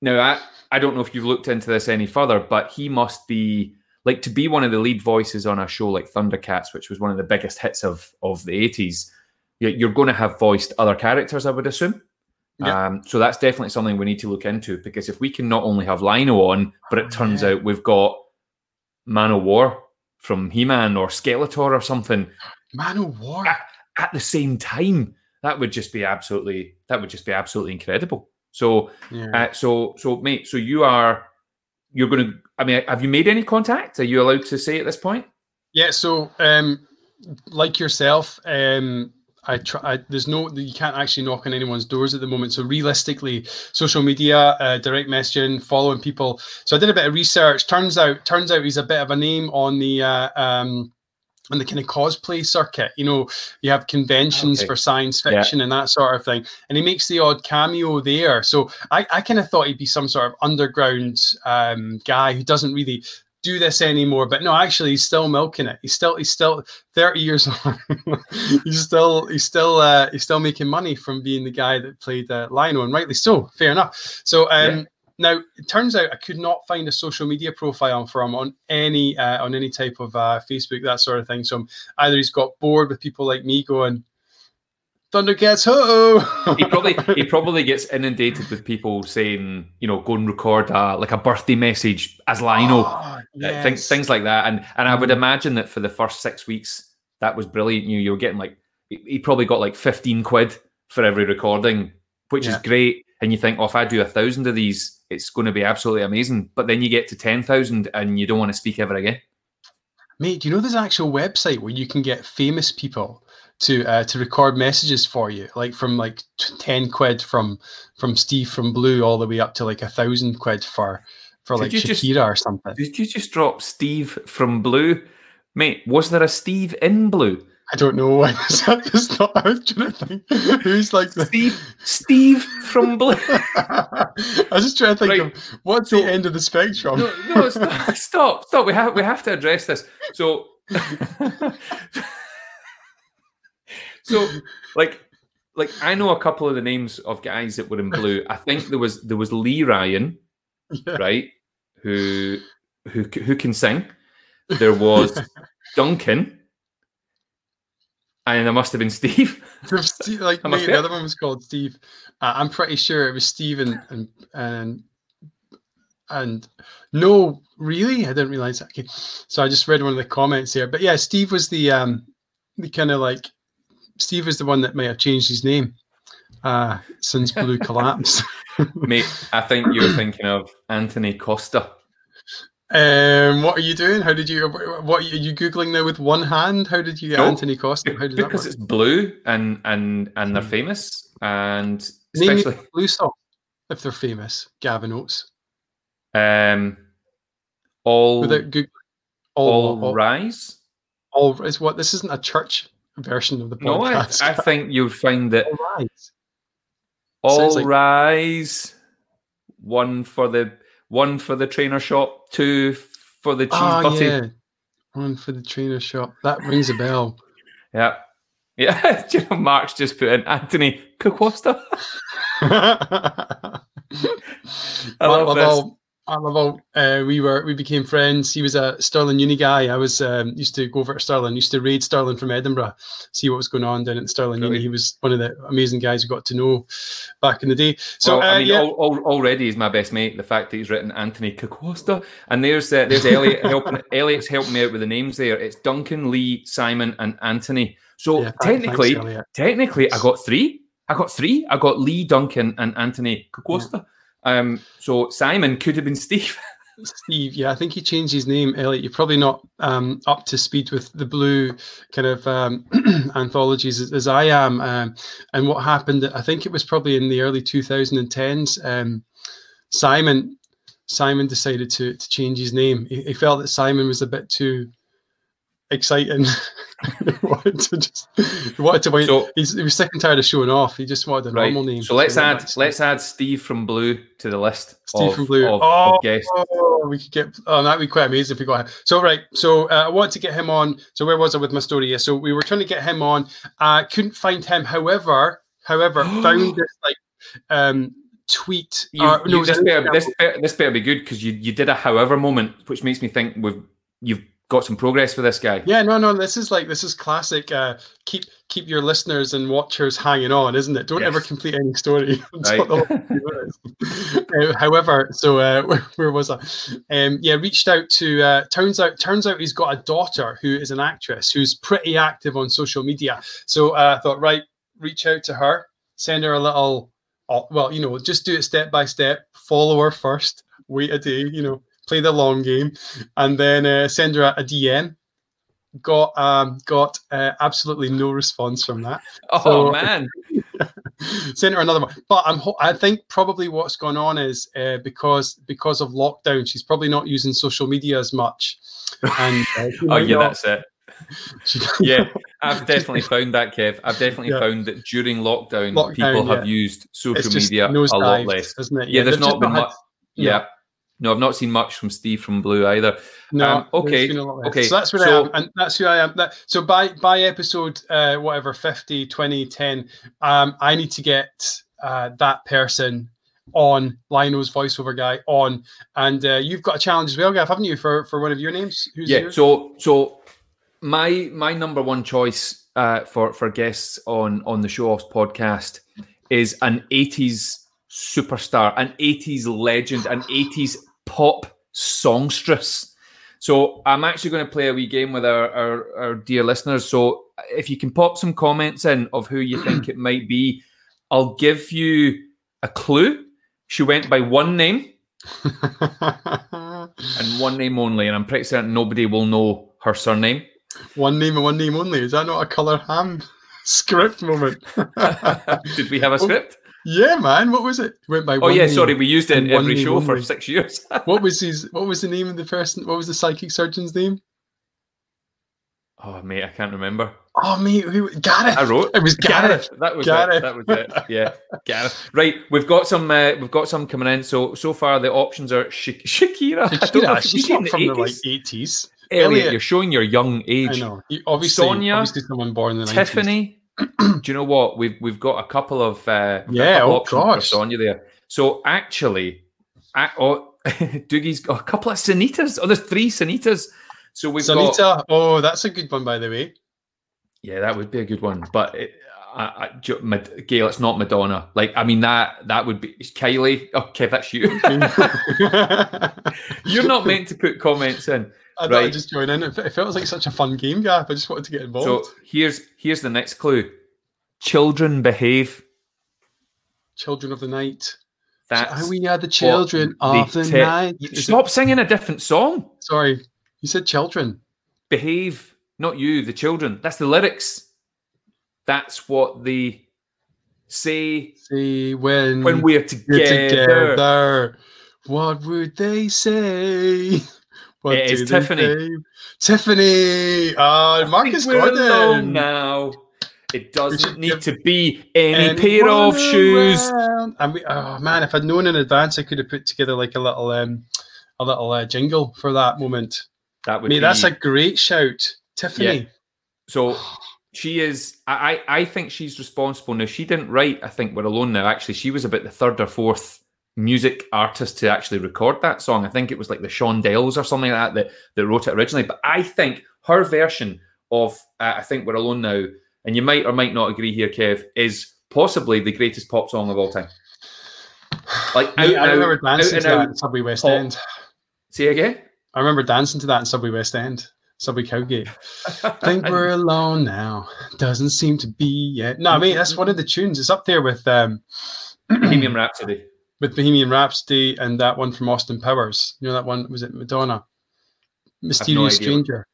Speaker 2: now I I don't know if you've looked into this any further, but he must be like to be one of the lead voices on a show like Thundercats, which was one of the biggest hits of of the eighties. You're going to have voiced other characters, I would assume. Um, so that's definitely something we need to look into because if we can not only have Lion-O on, but it oh, turns yeah. out we've got Man-O-War from He-Man or Skeletor or something.
Speaker 3: Man-O-War
Speaker 2: at, at, the same time, that would just be absolutely that would just be absolutely incredible. So, yeah. uh, so, so, mate, so you are you're going to. I mean, have you made any contact? Are you allowed to say at this point?
Speaker 3: Yeah. So, um, like yourself, um, I try. I, there's no. You can't actually knock on anyone's doors at the moment. So realistically, social media, uh, direct messaging, following people. So I did a bit of research. Turns out, turns out he's a bit of a name on the. Uh, um, on the kind of cosplay circuit, you know, you have conventions okay. for science fiction yeah. and that sort of thing, and he makes the odd cameo there. So I, I kind of thought he'd be some sort of underground um, guy who doesn't really do this anymore. But no, actually, he's still milking it. He's still he's still thirty years old. he's still he's still uh, he's still making money from being the guy that played uh, Lion-O, and rightly so. Fair enough. So um, yeah. Now it turns out I could not find a social media profile for him on any uh, on any type of uh, Facebook that sort of thing. So either he's got bored with people like me going, Thundercats, ho!
Speaker 2: he probably he probably gets inundated with people saying, you know, go and record a, like a birthday message as Lion-O, oh, yes. things things like that. And and I would mm. imagine that for the first six weeks, that was brilliant. You you were getting like he probably got like fifteen quid for every recording, which yeah. is great. And you think, oh, if I do a thousand of these, it's going to be absolutely amazing. But then you get to ten thousand, and you don't want to speak ever again.
Speaker 3: Mate, do you know there's an actual website where you can get famous people to uh, to record messages for you, like from like ten quid from from Steve from Blue all the way up to like a thousand quid for for did like Shakira just, or something.
Speaker 2: Did you just drop Steve from Blue, mate? Was there a Steve in Blue?
Speaker 3: I don't know. I was, not, I was trying to think who's like
Speaker 2: the... Steve Steve from Blue.
Speaker 3: I was just trying to think right. of what's so, the end of the spectrum.
Speaker 2: No, no stop, stop, stop. We have we have to address this. So so, like, like I know a couple of the names of guys that were in blue. I think there was there was Lee Ryan,
Speaker 3: Yeah.
Speaker 2: right, who who who can sing. There was Duncan, and there must have been Steve.
Speaker 3: Steve, like mate, the other one was called Steve. Uh, I'm pretty sure it was Steve and and and, and no, really, I didn't realize that. Okay. So I just read one of the comments here, but yeah, Steve was the um the kind of like Steve was the one that might have changed his name uh since Blue collapsed.
Speaker 2: Mate, I think you're thinking of Antony Costa.
Speaker 3: Um, what are you doing? How did you? What are you googling now with one hand? How did you get
Speaker 2: No,
Speaker 3: Antony Costa? How did that
Speaker 2: because
Speaker 3: work?
Speaker 2: it's blue and and and they're famous and especially
Speaker 3: a blue song if they're famous. Gavin Oates.
Speaker 2: um all
Speaker 3: Without Google.
Speaker 2: all,
Speaker 3: all,
Speaker 2: rise.
Speaker 3: all is what this isn't a church version of the podcast.
Speaker 2: No, I. I think you'll find that
Speaker 3: all right.
Speaker 2: all
Speaker 3: like-
Speaker 2: rise. One for the one for the trainer shop. Two for the cheese
Speaker 3: Ah,
Speaker 2: butty.
Speaker 3: yeah. One for the trainer shop. That rings a bell.
Speaker 2: Yeah. Yeah, you know, Mark's just put in Anthony Coquasta.
Speaker 3: I
Speaker 2: love this.
Speaker 3: All, I love all. Uh, we were we became friends. He was a Stirling Uni guy. I was um, used to go over to Stirling, Used to raid Stirling from Edinburgh, see what was going on down at Stirling Uni. He was one of the amazing guys we got to know back in the day. So
Speaker 2: well,
Speaker 3: uh,
Speaker 2: I mean,
Speaker 3: yeah,
Speaker 2: al- al- already he's my best mate. The fact that he's written Anthony Coquasta, and there's uh, there's Elliot helping. Elliot's helping me out with the names there. It's Duncan, Lee, Simon, and Anthony. So
Speaker 3: yeah,
Speaker 2: technically,
Speaker 3: Elliot.
Speaker 2: technically, I got three. I got three. I got Lee, Duncan, and Anthony Coquasta. Um, so Simon could have been Steve.
Speaker 3: Steve, yeah, I think he changed his name. Elliot, you're probably not um, up to speed with the blue kind of um, anthologies as, as I am. Um, and what happened, I think it was probably in the early 2010s. Um, Simon, Simon decided to to change his name. He, he felt that Simon was a bit too exciting. he wanted to just, he wanted to wait.
Speaker 2: So-
Speaker 3: He's, he was sick and tired of showing off. He just wanted a
Speaker 2: Right.
Speaker 3: normal name.
Speaker 2: So let's add let's add Steve from Blue to the list.
Speaker 3: Steve
Speaker 2: of,
Speaker 3: from Blue.
Speaker 2: Of,
Speaker 3: oh,
Speaker 2: of guests.
Speaker 3: oh, we could get. Oh, that'd be quite amazing if we got him. So right. So uh, I wanted to get him on. So where was I with my story? Yeah. So we were trying to get him on. I couldn't find him. However, however, found this like um tweet.
Speaker 2: You,
Speaker 3: or-
Speaker 2: you-
Speaker 3: no,
Speaker 2: this, better, this, better, this better be good because you, you did a however moment, which makes me think we've you've got some progress with this guy.
Speaker 3: Yeah, no, no. This is like this is classic. Uh, keep keep your listeners and watchers hanging on, isn't it? Don't ever complete any story.
Speaker 2: Right.
Speaker 3: the last few minutes. Uh, however, so uh, where, where was I? Um, yeah, reached out to. Uh, turns out, turns out he's got a daughter who is an actress who's pretty active on social media. So uh, I thought, right, reach out to her, send her a little. uh, well, you know, just do it step by step. Follow her first. Wait a day. You know, play the long game, and then uh, send her a, a DM got um got uh, absolutely no response from that
Speaker 2: Oh
Speaker 3: So-
Speaker 2: man,
Speaker 3: sent her another one but i'm ho- i think probably what's going on is uh, because because of lockdown she's probably not using social media as much and uh,
Speaker 2: oh yeah,
Speaker 3: not-
Speaker 2: that's it. Yeah, I've definitely found that, Kev. I've definitely
Speaker 3: Yeah.
Speaker 2: found that during lockdown,
Speaker 3: Lockdown,
Speaker 2: people have used social media a lot less.
Speaker 3: isn't it
Speaker 2: Yeah, there's not been
Speaker 3: had-
Speaker 2: much. Yeah. No, I've not seen much from Steve from Blue either.
Speaker 3: No,
Speaker 2: Um, okay,
Speaker 3: been a lot less.
Speaker 2: okay,
Speaker 3: So that's where
Speaker 2: so-
Speaker 3: I am, and that's who I am. That, so by by episode uh, whatever 50, 20, 10, um, I need to get uh, that person on Lion-O's voiceover guy on, and uh, you've got a challenge as well, Gav, haven't you, for for one of your names? Who's
Speaker 2: yeah.
Speaker 3: yours?
Speaker 2: So, so my my number one choice uh, for for guests on on the Show Offs podcast is an '80s superstar, an '80s legend, an '80s pop songstress. So I'm actually going to play a wee game with our, our, our dear listeners. So if you can pop some comments in of who you think it might be, I'll give you a clue. She went by one name and one name only, and I'm pretty certain nobody will know her surname.
Speaker 3: one name and one name only. Is that not a color ham script moment?
Speaker 2: Did we have a oh, script?
Speaker 3: Yeah, man. What was it? Went by.
Speaker 2: Oh yeah,
Speaker 3: name.
Speaker 2: sorry, we used it in every
Speaker 3: name
Speaker 2: show for six years.
Speaker 3: What was his? What was the name of the person? What was the psychic surgeon's name?
Speaker 2: oh mate, I can't remember.
Speaker 3: Oh, mate, who? Gareth.
Speaker 2: I wrote
Speaker 3: It was Gareth.
Speaker 2: That was
Speaker 3: Gareth.
Speaker 2: it. That was it. Yeah, Gareth. Right, we've got some. Uh, we've got some coming in. So so far the options are Sha- Shakira. I don't know
Speaker 3: Shakira, she's
Speaker 2: from
Speaker 3: not from the like
Speaker 2: 80s.
Speaker 3: eighties.
Speaker 2: Elliot,
Speaker 3: Elliot.
Speaker 2: you're showing your young age.
Speaker 3: I know. You- Obviously,
Speaker 2: Sonia,
Speaker 3: obviously someone born in the 90s.
Speaker 2: Do you know what we've we've got a couple of uh, we've got a
Speaker 3: Yeah,
Speaker 2: couple
Speaker 3: oh gosh.
Speaker 2: Sonia there. So actually, I, oh, Doogie's got a couple of Sinittas. Oh, there's three Sinittas. So we've got
Speaker 3: Oh, that's a good one, by the way.
Speaker 2: yeah, that would be a good one. But it, I, I, Gail, it's not Madonna. Like I mean that that would be Kylie. Okay, that's you. You're not meant to put comments in.
Speaker 3: I
Speaker 2: Right.
Speaker 3: just join in. It felt like such a fun game, Gap. I just wanted to get involved.
Speaker 2: So here's here's the next clue. Children behave.
Speaker 3: Children of the Night.
Speaker 2: That's
Speaker 3: Ah, we are the children of the
Speaker 2: te-
Speaker 3: night. Is it-
Speaker 2: Stop singing a different song.
Speaker 3: sorry, you said children.
Speaker 2: Behave, not you, the children. That's the lyrics. That's what the say
Speaker 3: See when
Speaker 2: when we're together.
Speaker 3: together. What would they say? What
Speaker 2: It is Tiffany.
Speaker 3: say? Tiffany. Ah,
Speaker 2: I
Speaker 3: Marcus Gordon.
Speaker 2: now. It doesn't need to be any pair of shoes.
Speaker 3: around. And we, oh man, if I'd known in advance, I could have put together like a little um, a little uh, jingle for that moment.
Speaker 2: That would
Speaker 3: Mate,
Speaker 2: be
Speaker 3: that's a great shout, Tiffany.
Speaker 2: so. She is. I. I think she's responsible now. She didn't write. I think we're alone now. Actually, she was about the third or fourth music artist to actually record that song. I think it was like the Shondells or something like that that, that wrote it originally. But I think her version of uh, I think we're alone now, and you might or might not agree here, Kev, is possibly the greatest pop song of all time. Like
Speaker 3: Mate,
Speaker 2: out
Speaker 3: I remember dancing
Speaker 2: out
Speaker 3: to
Speaker 2: and
Speaker 3: that in Subway West
Speaker 2: pop.
Speaker 3: End.
Speaker 2: Say again.
Speaker 3: I remember dancing to that in Subway West End, Subway Cowgate. Think we're alone now. Doesn't seem to be yet. No, mate, that's one of the tunes. It's up there with um
Speaker 2: Bohemian Rhapsody.
Speaker 3: with Bohemian Rhapsody and that one from Austin Powers. You know that one? Was it Madonna? Mysterious
Speaker 2: idea.
Speaker 3: Stranger.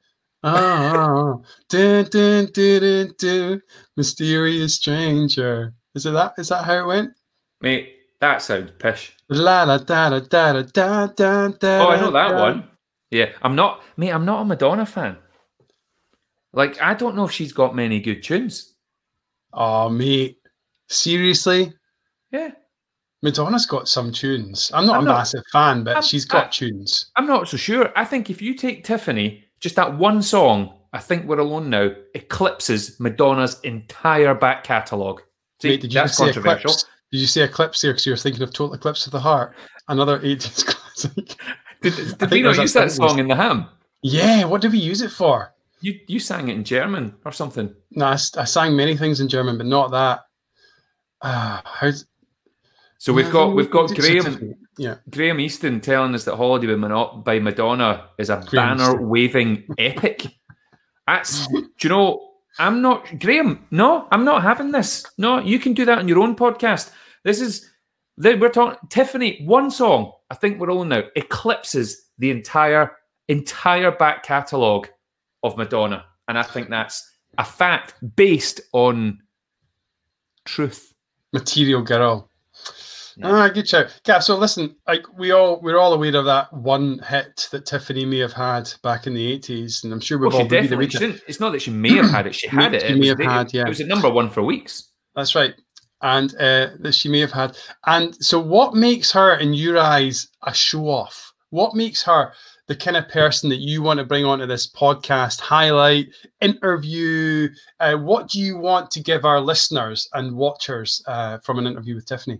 Speaker 3: Ah, dun, dun, dun, dun, dun, mysterious stranger. Is it that? Is that how it went?
Speaker 2: Mate, that sounds pish.
Speaker 3: La la da da da da da da da.
Speaker 2: Oh, I know that
Speaker 3: da.
Speaker 2: one. Yeah, I'm not, mate. I'm not a Madonna fan. Like, I don't know if she's got many good tunes.
Speaker 3: Oh, mate. Seriously?
Speaker 2: Yeah,
Speaker 3: Madonna's got some tunes. I'm not
Speaker 2: I'm
Speaker 3: a
Speaker 2: not-
Speaker 3: massive fan, but
Speaker 2: I'm-
Speaker 3: she's got
Speaker 2: I-
Speaker 3: tunes.
Speaker 2: I'm not so sure. I think if you take Tiffany, just that one song, I think we're alone now, eclipses Madonna's entire back catalogue. See,
Speaker 3: Mate, did you
Speaker 2: that's controversial.
Speaker 3: Eclipse? Did you say Eclipse there because you were thinking of Total Eclipse of the Heart? Another 80s classic.
Speaker 2: Did, did we not use
Speaker 3: that song.
Speaker 2: in the ham?
Speaker 3: Yeah, what did we use it for?
Speaker 2: You you sang it in German or something.
Speaker 3: No, I, I sang many things in German, but not that. Ah, how's
Speaker 2: So we've got we've got Graham
Speaker 3: Yeah,
Speaker 2: Graham Easton telling us that Holiday by, Madonna is a
Speaker 3: Graham
Speaker 2: banner
Speaker 3: Easton.
Speaker 2: waving epic. That's do you know? I'm not Graham. No, I'm not having this. No, you can do that on your own podcast. This is we're talking Tiffany. One song, I think we're all now eclipses the entire entire back catalogue of Madonna, and I think that's a fact based on truth.
Speaker 3: Material Girl.
Speaker 2: No.
Speaker 3: Ah, good. Yeah, so listen, like we all we're all aware of that one hit that Tiffany may have had back in the eighties, and I'm sure we've
Speaker 2: Well,
Speaker 3: all
Speaker 2: she
Speaker 3: reviewed
Speaker 2: definitely. She didn't, it's not that she may have had it. She had it.
Speaker 3: she
Speaker 2: It
Speaker 3: may
Speaker 2: was,
Speaker 3: have had, yeah.
Speaker 2: It was at number one for weeks.
Speaker 3: That's right. And uh, that she may have had. And so, what makes her, in your eyes, a show off? What makes her the kind of person that you want to bring onto this podcast, highlight, interview? Uh, what do you want to give our listeners and watchers uh, from an interview with Tiffany?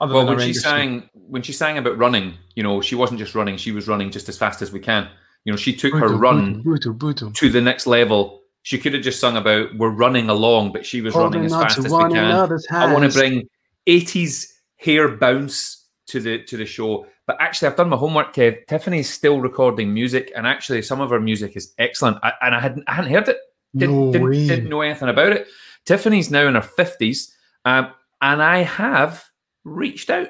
Speaker 3: Other
Speaker 2: Well, when she sang, when she sang about running, you know, she wasn't just running; she was running just as fast as we can. You know, she took her run to the next level. She could have just sung about "We're running along," but she was running as fast as we can. I want to bring '80s hair bounce to the to the show. But actually, I've done my homework. Kev. Tiffany's still recording music, and actually, some of her music is excellent. I, and I hadn't I hadn't heard it. Didn't,
Speaker 3: No
Speaker 2: didn't, didn't know anything about it. Tiffany's now in her fifties, um, and I have reached out.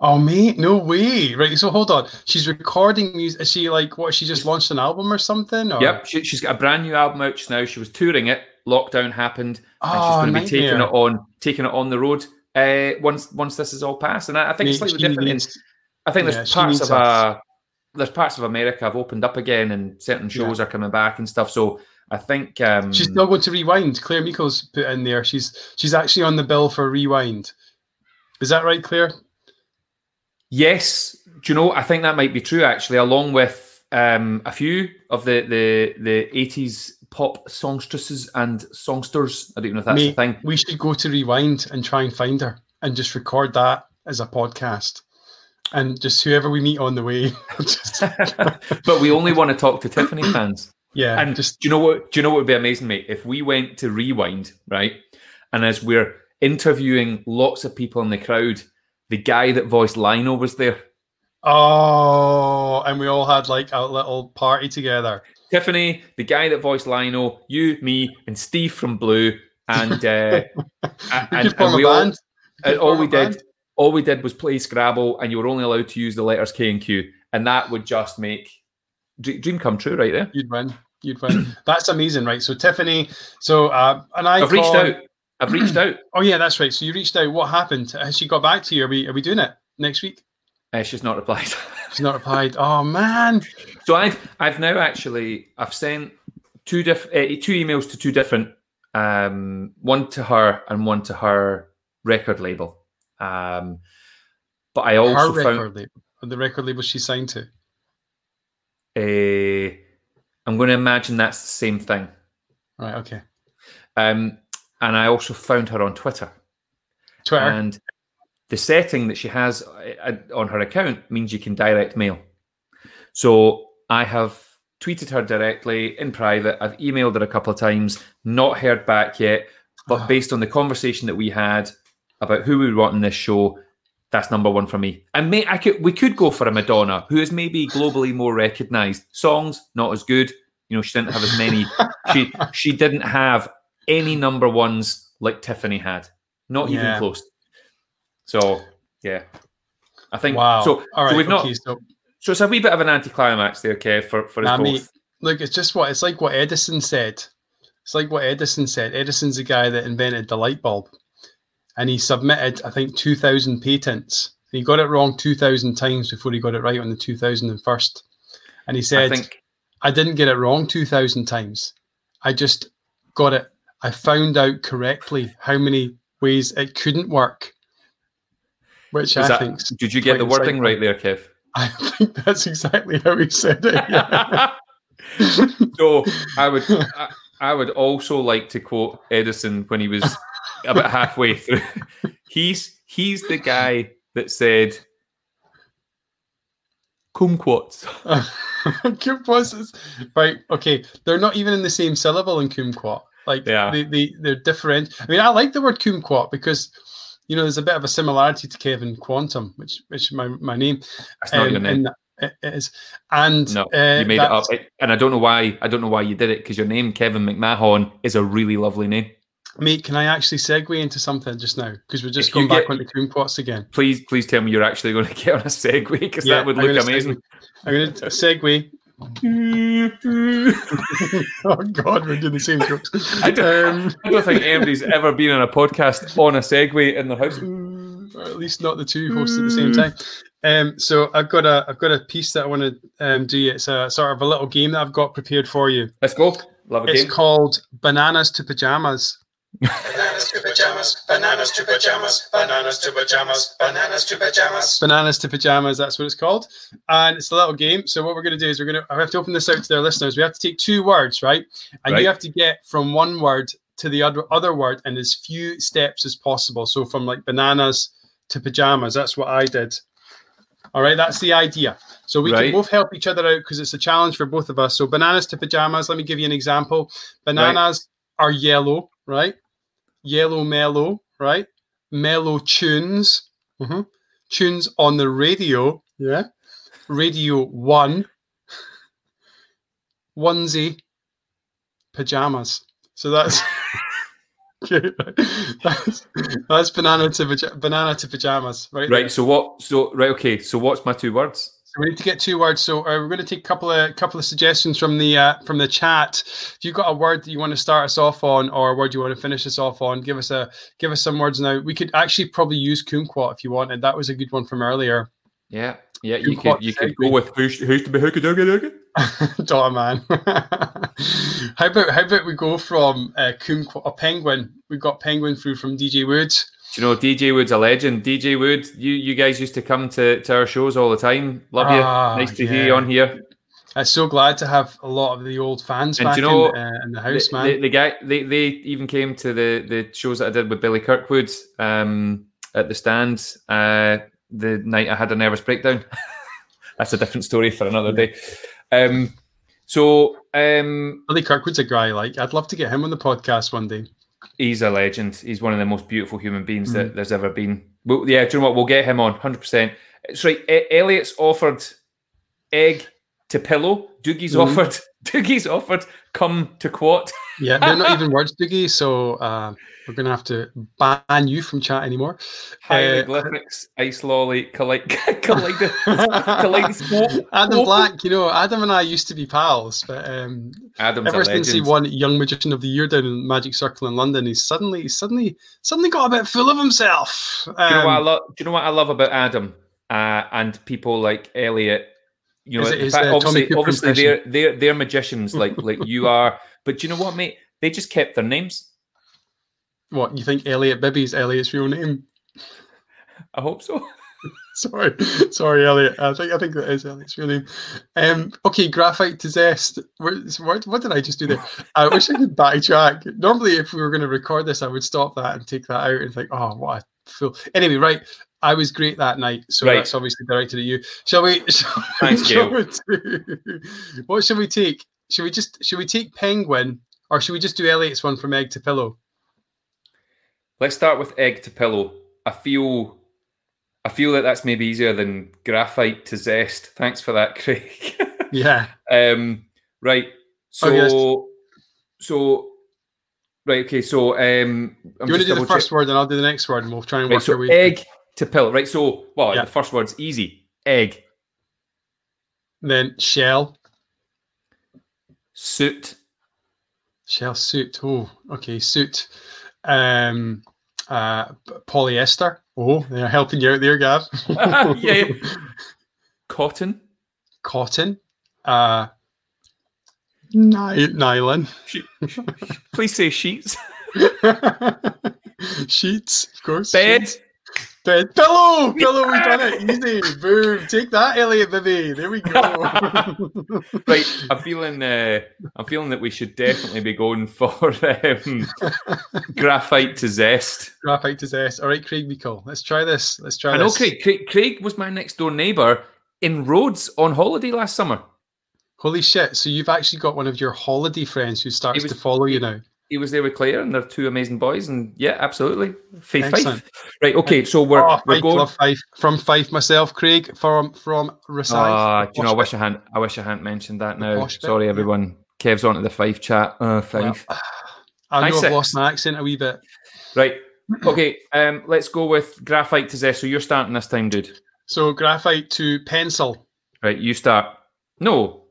Speaker 3: Oh mate, no way! Right, so hold on. She's recording music. Is she like what? She just launched an album or something? Or?
Speaker 2: Yep, she, she's got a brand new album out just now. She was touring it. Lockdown happened, and she's
Speaker 3: Oh,
Speaker 2: going to be taking it on, taking it on the road. Uh, once once this is all passed, and I, I think it's slightly different. in-
Speaker 3: needs-
Speaker 2: I think there's
Speaker 3: she
Speaker 2: parts of uh, there's parts of America have opened up again, and certain shows are coming back and stuff. So I think um,
Speaker 3: She's still going to rewind. Claire Meikle's put in there. She's she's actually on the bill for rewind. Is that right, Claire?
Speaker 2: Yes, do you know? I think that might be true actually, along with um, a few of the the the eighties pop songstresses and songsters. I don't know if that's
Speaker 3: Mate,
Speaker 2: a thing.
Speaker 3: We should go to Rewind and try and find her and just record that as a podcast. And just whoever we meet on the way. just,
Speaker 2: but we only want to talk to Tiffany fans.
Speaker 3: yeah.
Speaker 2: And
Speaker 3: just
Speaker 2: do you know what? Do you know what would be amazing, mate? If we went to Rewind, right, and as we're interviewing lots of people in the crowd, the guy that voiced Lion-O was there.
Speaker 3: Oh, and we all had like a little party together.
Speaker 2: Tiffany, the guy that voiced Lion-O, you, me, and Steve from Blue, and uh, and, and we all, and all we did,
Speaker 3: band.
Speaker 2: all we did was play Scrabble, and you were only allowed to use the letters K and Q, and that would just make dr- dream come true, right there.
Speaker 3: You'd win. You'd win. That's amazing, right? So Tiffany, so uh, an icon.
Speaker 2: I've reached out. I've reached out.
Speaker 3: Oh yeah, that's right. So you reached out. What happened? Has she got back to you? Are we are we doing it next week?
Speaker 2: Uh, she's not replied.
Speaker 3: She's not replied. Oh man.
Speaker 2: So I've I've now actually I've sent two diff uh, two emails to two different um one to her and one to her record label. Um but I
Speaker 3: Her
Speaker 2: also
Speaker 3: record
Speaker 2: found
Speaker 3: label. The record label she signed to.
Speaker 2: uh, I'm going to imagine that's the same thing.
Speaker 3: Right. Okay.
Speaker 2: Um and I also found her on Twitter.
Speaker 3: Twitter.
Speaker 2: And the setting that she has uh, on her account means you can direct mail. So I have tweeted her directly in private. I've emailed her a couple of times, not heard back yet. But
Speaker 3: Ah.
Speaker 2: based on the conversation that we had about who we would want in this show, that's number one for me. And may, I could we could go for a Madonna, who is maybe globally more recognised. Songs not as good. You know, she didn't have as many. she she didn't have any number ones like Tiffany had. Not even close. So yeah, I think
Speaker 3: wow.
Speaker 2: so.
Speaker 3: All right.
Speaker 2: so we've not.
Speaker 3: so
Speaker 2: So it's a wee bit of an anticlimax there, Kev, for for us
Speaker 3: Nah,
Speaker 2: both.
Speaker 3: mate. look, it's just what it's like. What Edison said. It's like what Edison said. Edison's the guy that invented the light bulb, and he submitted, I think, two thousand patents. He got it wrong two thousand times before he got it right on the two thousand and first. And he
Speaker 2: I
Speaker 3: said,
Speaker 2: think
Speaker 3: I didn't get it wrong 2000 times. I just got it. I found out correctly how many ways it couldn't work, which
Speaker 2: was
Speaker 3: I
Speaker 2: that-
Speaker 3: think
Speaker 2: did you get the wording
Speaker 3: insightful.
Speaker 2: right there, Kev?
Speaker 3: I think that's exactly how he said it. yeah.
Speaker 2: so I would I, I would also like to quote Edison when he was about halfway through. He's he's the guy that said kumquats.
Speaker 3: Kumquats is right. Okay, they're not even in the same syllable in kumquat. Like
Speaker 2: Yeah.
Speaker 3: they, they they're different. I mean, I like the word kumquat because you know there's a bit of a similarity to Kevin Quantum, which which is my my name.
Speaker 2: That's not your
Speaker 3: Um,
Speaker 2: name.
Speaker 3: and it is. And
Speaker 2: No,
Speaker 3: uh,
Speaker 2: you made it up, and I don't know why. I don't know why you did it because your name, Kevin McMahon, is a really lovely name.
Speaker 3: Mate, can I actually segue into something just now? Because we're just
Speaker 2: If
Speaker 3: going back
Speaker 2: get-
Speaker 3: onto kumquats again.
Speaker 2: Please, please tell me you're actually going to get on a segue because that would
Speaker 3: I'm
Speaker 2: look amazing.
Speaker 3: segue. I'm going to segue. oh God, we're doing the same jokes.
Speaker 2: I don't-
Speaker 3: Um,
Speaker 2: I don't think anybody's ever been on a podcast on a segue in their house.
Speaker 3: or at least not the two hosts at the same time. Um, so I've got a I've got a piece that I want to um, do. It's a sort of a little game that I've got prepared for you.
Speaker 2: Let's go. Love a
Speaker 3: It's
Speaker 2: game.
Speaker 3: called Bananas to Pajamas.
Speaker 1: Bananas to pajamas, bananas to pajamas, bananas to pajamas, bananas to pajamas.
Speaker 3: Bananas to Pajamas, that's what it's called. And it's a little game. So what we're going to do is we're going to I have to open this out to their listeners. We have to take two words, right? And
Speaker 2: Right.
Speaker 3: you have to get from one word to the other other word in as few steps as possible. So from like bananas to pajamas. That's what I did. All right, that's the idea. So we
Speaker 2: Right.
Speaker 3: can both help each other out because it's a challenge for both of us. So bananas to pajamas. Let me give you an example. Bananas are yellow, right? Yellow mellow, right? Mellow tunes. Mhm. Tunes on the radio. Yeah. Radio one. Onesie. Pajamas. So that's that's, that's banana to banana to pajamas, right? there.
Speaker 2: Right. So what? So right. Okay. So what's my two words?
Speaker 3: We need to get two words. So uh, we're going to take a couple of couple of suggestions from the uh, from the chat. If you've got a word that you want to start us off on, or a word you want to finish us off on, give us a give us some words now. We could actually probably use kumquat if you wanted. That was a good one from earlier.
Speaker 2: Yeah. Yeah. You
Speaker 3: Kumquat
Speaker 2: could. You could go with who's who's to be hooky dooky dooky.
Speaker 3: Dota man. how about how about we go from uh, kumquat a penguin? We've got penguin through from DJ Woods.
Speaker 2: You know DJ Wood's a legend? DJ Wood, you you guys used to come to, to our shows all the time. Love you.
Speaker 3: Ah,
Speaker 2: nice to hear you on here.
Speaker 3: I'm so glad to have a lot of the old fans
Speaker 2: And
Speaker 3: back
Speaker 2: you know
Speaker 3: in, uh, in the house,
Speaker 2: the,
Speaker 3: man.
Speaker 2: the, the guy, they, they even came to the, the shows that I did with Billy Kirkwood um, at the stand uh, the night I had a nervous breakdown. That's a different story for another day. Um, so um,
Speaker 3: Billy Kirkwood's a guy like I'd love to get him on the podcast one day.
Speaker 2: He's a legend. He's one of the most beautiful human beings
Speaker 3: Mm.
Speaker 2: that there's ever been. Well, yeah, do you know what? We'll get him on 100%. It's right. Elliot's offered egg to pillow. Doogie's
Speaker 3: Mhm.
Speaker 2: offered. Doogie's offered come to quat.
Speaker 3: Yeah, they're not even words, Doogie. So uh, we're gonna have to ban you from chat anymore.
Speaker 2: Hieroglyphics, ice lolly, collide, collide, kaleidoscope.
Speaker 3: Adam Black, you know, Adam and I used to be pals, but um,
Speaker 2: Adam's
Speaker 3: ever since he won Young Magician of the Year down in Magic Circle in London, he's suddenly, he's suddenly, suddenly got a bit full of himself.
Speaker 2: Do you know what I
Speaker 3: Um,
Speaker 2: love? Do you know what I love about Adam uh, and people like Elliot? You know,
Speaker 3: Is
Speaker 2: fact- obviously, obviously they're they're they're magicians like like you are. But do you know what, mate? They just kept their names.
Speaker 3: what you think? Elliot Bibby's Elliot's real name?
Speaker 2: I hope so.
Speaker 3: sorry, sorry, Elliot. I think I think that is Elliot's real name. Um, okay, graphite to zest. Where, what, what did I just do there? I wish I could backtrack. Normally, if we were going to record this, I would stop that and take that out and think, oh, what a fool. Anyway, right. I was great that night, so
Speaker 2: Right.
Speaker 3: that's obviously directed at you. Shall we? Shall,
Speaker 2: Thank
Speaker 3: shall we do- what shall we take? Should we just should we take penguin or should we just do Elliot's one from egg to pillow?
Speaker 2: Let's start with egg to pillow. I feel, I feel that that's maybe easier than graphite to zest. Thanks for that, Craig.
Speaker 3: Yeah.
Speaker 2: Um, right. So,
Speaker 3: Oh, yes.
Speaker 2: so, right. Okay. So, um, I'm
Speaker 3: you want to do the
Speaker 2: double
Speaker 3: first
Speaker 2: check-
Speaker 3: word and I'll do the next word and we'll try and
Speaker 2: Right.
Speaker 3: work our
Speaker 2: So,
Speaker 3: way.
Speaker 2: egg to pill. Right. So, well,
Speaker 3: Yeah.
Speaker 2: the first word's easy. Egg,
Speaker 3: Then shell.
Speaker 2: suit,
Speaker 3: Shell suit. Oh, okay, suit. Um, uh, polyester. Oh, they're helping you out there, Gav.
Speaker 2: Yeah. cotton,
Speaker 3: Cotton. Uh, ny- nylon.
Speaker 2: she- please say sheets,
Speaker 3: Sheets, of course.
Speaker 2: bed.
Speaker 3: sheets. Bed. Pillow. Pillow. We done it. Easy. Boom. Take that, Elliot Bibby. There we go.
Speaker 2: Right. I'm feeling. Uh, I'm feeling that we should definitely be going for um, graphite to zest.
Speaker 3: Graphite to zest. All right, Craig Meikle. Let's try this. Let's try
Speaker 2: I know
Speaker 3: this.
Speaker 2: Craig, Craig. Craig was my next door neighbour in Rhodes on holiday last summer.
Speaker 3: Holy shit. So you've actually got one of your holiday friends who starts
Speaker 2: was-
Speaker 3: to follow you now.
Speaker 2: He was there with Claire, and they're two amazing boys. And yeah, absolutely, Faith
Speaker 3: Excellent.
Speaker 2: Fife. Right. Okay. So we're
Speaker 3: oh,
Speaker 2: we're
Speaker 3: I
Speaker 2: going.
Speaker 3: Fife. From Fife myself, Craig. From from Rosyth.
Speaker 2: Ah, do you know? I wish I hadn't. I wish I hadn't mentioned that. Now, sorry, everyone. Kev's onto the Fife chat. Uh,
Speaker 3: Well, I know I've lost my accent a wee bit.
Speaker 2: Right. Okay. Um. Let's go with graphite to zest. So you're starting this time, dude.
Speaker 3: So graphite to pencil.
Speaker 2: Right. You start. No.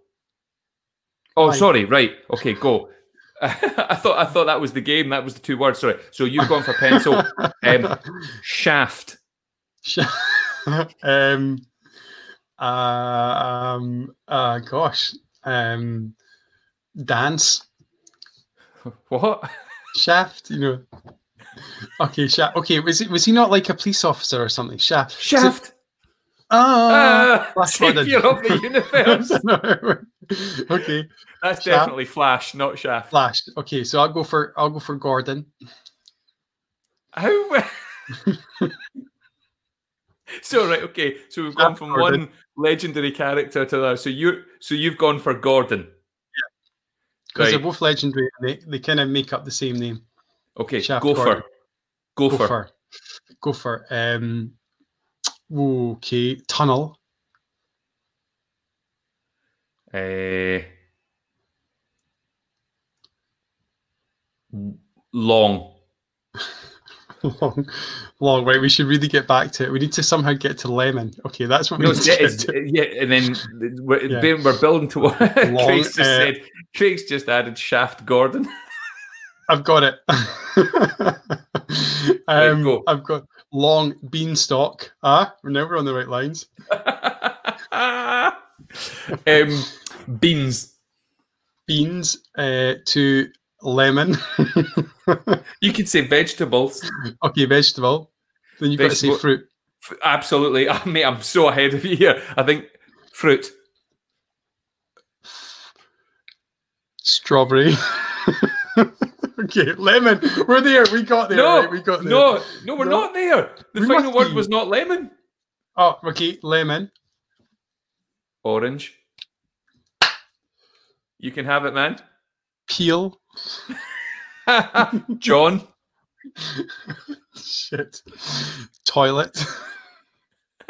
Speaker 2: Oh,
Speaker 3: Why?
Speaker 2: sorry. Right. Okay. Go. I thought I thought that was the game. That was the two words. Sorry. So you've gone for pencil. um, shaft.
Speaker 3: Um, uh, um, uh, gosh, um, dance
Speaker 2: What?
Speaker 3: shaft. You know. Okay, shaft. Okay, was it was he not like a police officer or something? Shaft.
Speaker 2: Shaft.
Speaker 3: Ah. Gordon.
Speaker 2: savior of the universe.
Speaker 3: okay,
Speaker 2: That's
Speaker 3: Shaft.
Speaker 2: definitely Flash, not Shaft.
Speaker 3: Flash. Okay, so I'll go for I'll go for Gordon.
Speaker 2: How? so right, okay. So we've gone from
Speaker 3: Gordon.
Speaker 2: one legendary character to the other. So you, so you've gone for Gordon.
Speaker 3: Because they're both legendary. and They, they kind of make up the same name.
Speaker 2: Okay,
Speaker 3: Shaft
Speaker 2: go
Speaker 3: Gordon.
Speaker 2: for, go,
Speaker 3: Go
Speaker 2: for.
Speaker 3: for. Go for. Um, okay, tunnel.
Speaker 2: Uh, long.
Speaker 3: long, long. Right, we should really get back to it. We need to somehow get to lemon. Okay, that's what we
Speaker 2: No,
Speaker 3: need to get to.
Speaker 2: yeah, and then we're,
Speaker 3: Yeah.
Speaker 2: we're building to what Craig's just
Speaker 3: uh,
Speaker 2: said. Craig's just added Shaft Gordon.
Speaker 3: I've got it. um,
Speaker 2: go.
Speaker 3: I've got long beanstalk. Ah, now we're on the right lines.
Speaker 2: um, beans.
Speaker 3: Beans uh, to lemon.
Speaker 2: You could say vegetables.
Speaker 3: okay, vegetable. Then you've got to say fruit.
Speaker 2: Absolutely, oh, mate. I'm so ahead of you here. I think fruit.
Speaker 3: Strawberry. Okay, lemon. We're there. We got there.
Speaker 2: No,
Speaker 3: right? We got there.
Speaker 2: no, no, we're
Speaker 3: No.
Speaker 2: not there. The
Speaker 3: We
Speaker 2: final word
Speaker 3: be.
Speaker 2: was not lemon.
Speaker 3: Oh, okay, lemon.
Speaker 2: Orange. You can have it, man.
Speaker 3: Peel.
Speaker 2: John.
Speaker 3: Shit. Toilet.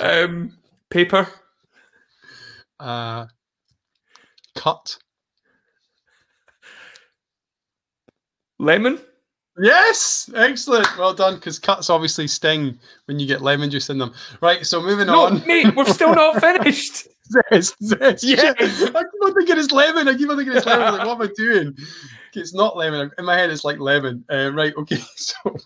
Speaker 2: um, paper.
Speaker 3: Uh, cut.
Speaker 2: Lemon.
Speaker 3: Yes, excellent. Well done. Because cuts obviously sting when you get lemon juice in them. Right. So moving
Speaker 2: No,
Speaker 3: on.
Speaker 2: mate, we're still not finished.
Speaker 3: Zest, zest.
Speaker 2: Yes.
Speaker 3: Shit. I keep on thinking it's lemon. I keep on thinking it's lemon. Like, what am I doing? It's not lemon. In my head, it's like lemon. Uh, right. Okay. So,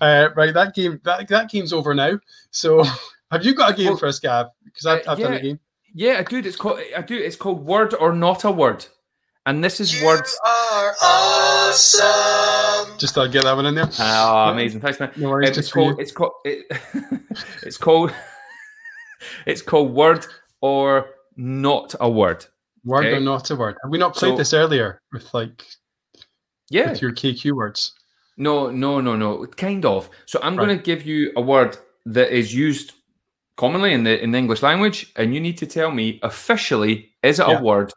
Speaker 3: uh, right. That game. That that game's over now. So, have you got a game
Speaker 2: Well,
Speaker 3: for us, Gav? Because I've,
Speaker 2: uh,
Speaker 3: I've done
Speaker 2: yeah.
Speaker 3: a game.
Speaker 2: Yeah, dude, it's called. I do. It's called word or not a word, and this is
Speaker 1: You
Speaker 2: words.
Speaker 1: are awesome.
Speaker 3: Just thought I'd get that one in there.
Speaker 2: Oh, amazing! Thanks, man.
Speaker 3: No worries.
Speaker 2: Um, it's
Speaker 3: just for you.
Speaker 2: called. It's called. It, it's called. It's called word or not a word.
Speaker 3: Word
Speaker 2: okay.
Speaker 3: or not a word? Have we not played
Speaker 2: So-
Speaker 3: this earlier with like
Speaker 2: Yeah.
Speaker 3: with your KQ words?
Speaker 2: No, no, no, no. Kind of. So I'm
Speaker 3: Right.
Speaker 2: going to give you a word that is used commonly in the in the English language, and you need to tell me officially is it
Speaker 3: Yeah.
Speaker 2: a word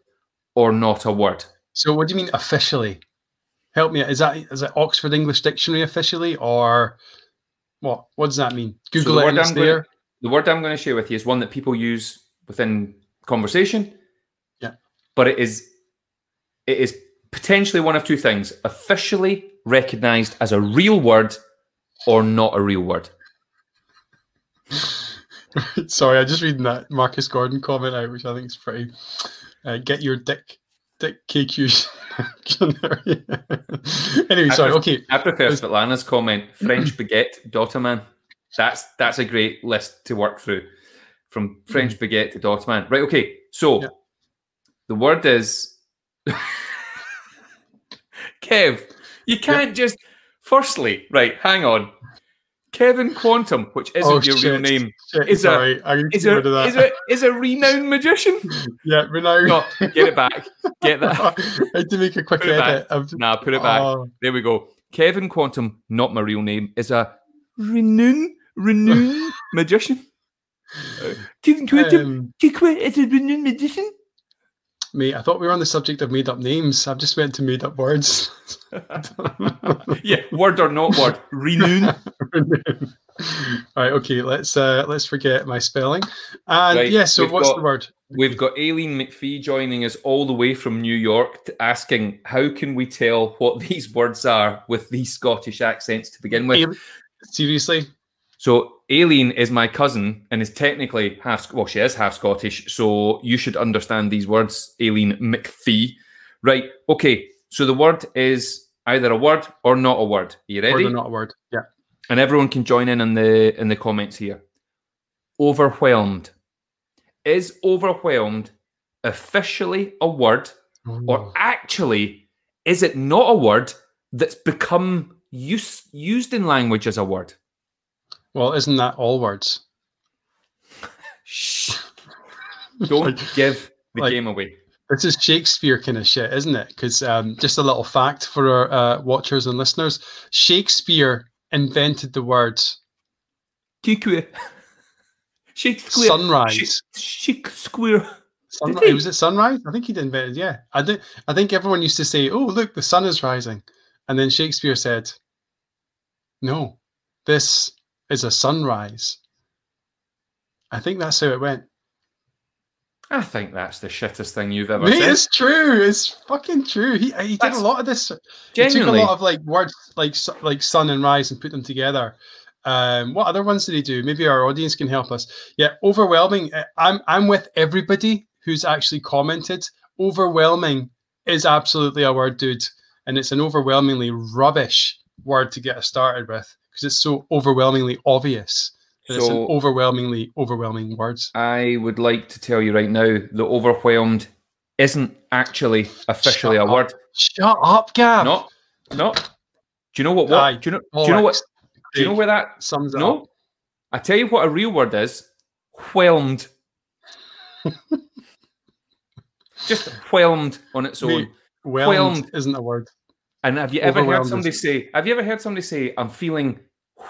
Speaker 2: or not a word.
Speaker 3: So, what do you mean officially? Help me. Is that is it Oxford English Dictionary officially, or what? What does that mean?
Speaker 2: So
Speaker 3: Google
Speaker 2: the
Speaker 3: it
Speaker 2: word I'm gonna- The word I'm going to share with you is one that people use within conversation.
Speaker 3: Yeah.
Speaker 2: But it is it is potentially one of two things: officially recognized as a real word or not a real word.
Speaker 3: Sorry, I'm just reading that Marcus Gordon comment out, which I think is pretty. Uh, get your dick, dick KQ. anyway, sorry. Okay,
Speaker 2: I prefer Svetlana's comment, French baguette, Dotterman. That's that's a great list to work through. From French baguette to Dotterman. Right, okay. So
Speaker 3: Yeah.
Speaker 2: the word is Kev, you can't just firstly, right, hang on. Kevin Quantum, which isn't
Speaker 3: Oh,
Speaker 2: your real name,
Speaker 3: Shit,
Speaker 2: Is a-
Speaker 3: sorry. I
Speaker 2: is a,
Speaker 3: rid of that.
Speaker 2: is a is a renowned magician.
Speaker 3: yeah, renowned.
Speaker 2: No, get it back. Get that.
Speaker 3: I had to make a quick
Speaker 2: Put
Speaker 3: edit. Of,
Speaker 2: Nah, put it back.
Speaker 3: Oh,
Speaker 2: There we go. Kevin Quantum, not my real name, is a renowned, renowned magician. Uh, Kevin Quantum,
Speaker 3: um,
Speaker 2: Kevin is a renowned magician.
Speaker 3: Mate, I thought we were on the subject of made up names. I've just went to made up words.
Speaker 2: Yeah, word or not word, renowned.
Speaker 3: All right, okay, let's uh let's forget my spelling. And
Speaker 2: Right,
Speaker 3: yeah, so what's
Speaker 2: got-
Speaker 3: the word?
Speaker 2: We've got Aileen McPhee joining us all the way from New York, to asking how can we tell what these words are with these Scottish accents to begin with.
Speaker 3: Seriously?
Speaker 2: So Aileen is my cousin and is technically half well, she is half Scottish, so you should understand these words, Aileen McPhee. Right. Okay. So the word is either a word or not a word. Are you
Speaker 3: Word
Speaker 2: ready?
Speaker 3: or not a word? Yeah.
Speaker 2: And everyone can join in in the in the comments here. Overwhelmed. Is overwhelmed officially a word
Speaker 3: Oh.
Speaker 2: or actually is it not a word that's become use, used in language as a word?
Speaker 3: Well, isn't that all words?
Speaker 2: Shh. Don't
Speaker 3: Like-
Speaker 2: give the
Speaker 3: like-
Speaker 2: game away.
Speaker 3: This is Shakespeare kind of shit, isn't it? Because um, just a little fact for our uh, watchers and listeners: Shakespeare invented the words
Speaker 2: Kikwe. Shakespeare.
Speaker 3: sunrise.
Speaker 2: Shakespeare.
Speaker 3: Sunri- was it sunrise? I think he invented. Yeah, I think I think everyone used to say, "Oh, look, the sun is rising," and then Shakespeare said, "No, this is a sunrise." I think that's how it went.
Speaker 2: I think that's the shittest thing you've ever
Speaker 3: Mate,
Speaker 2: said.
Speaker 3: it's true. It's fucking true. He he did a lot of this. He took a lot of like words like like sun and rise and put them together. Um, what other ones did he do? Maybe our audience can help us. Yeah, overwhelming. uh, I'm I'm with everybody who's actually commented. Overwhelming is absolutely a word, dude, and it's an overwhelmingly rubbish word to get us started with because it's so overwhelmingly obvious. that it's an
Speaker 2: So-
Speaker 3: overwhelmingly overwhelming words.
Speaker 2: I would like to tell you right now the overwhelmed isn't actually officially
Speaker 3: Shut
Speaker 2: a
Speaker 3: up.
Speaker 2: word.
Speaker 3: Shut up, Gav.
Speaker 2: No, no. Do you know what? what
Speaker 3: Aye.
Speaker 2: do you know? Do you know what? Do you know where that?
Speaker 3: sums it up?
Speaker 2: No. I tell you what a real word is. Whelmed. Just whelmed on its own.
Speaker 3: Mate, Whelmed,
Speaker 2: Whelmed.
Speaker 3: isn't a word.
Speaker 2: And have you ever heard somebody say? Have you ever heard somebody say, "I'm feeling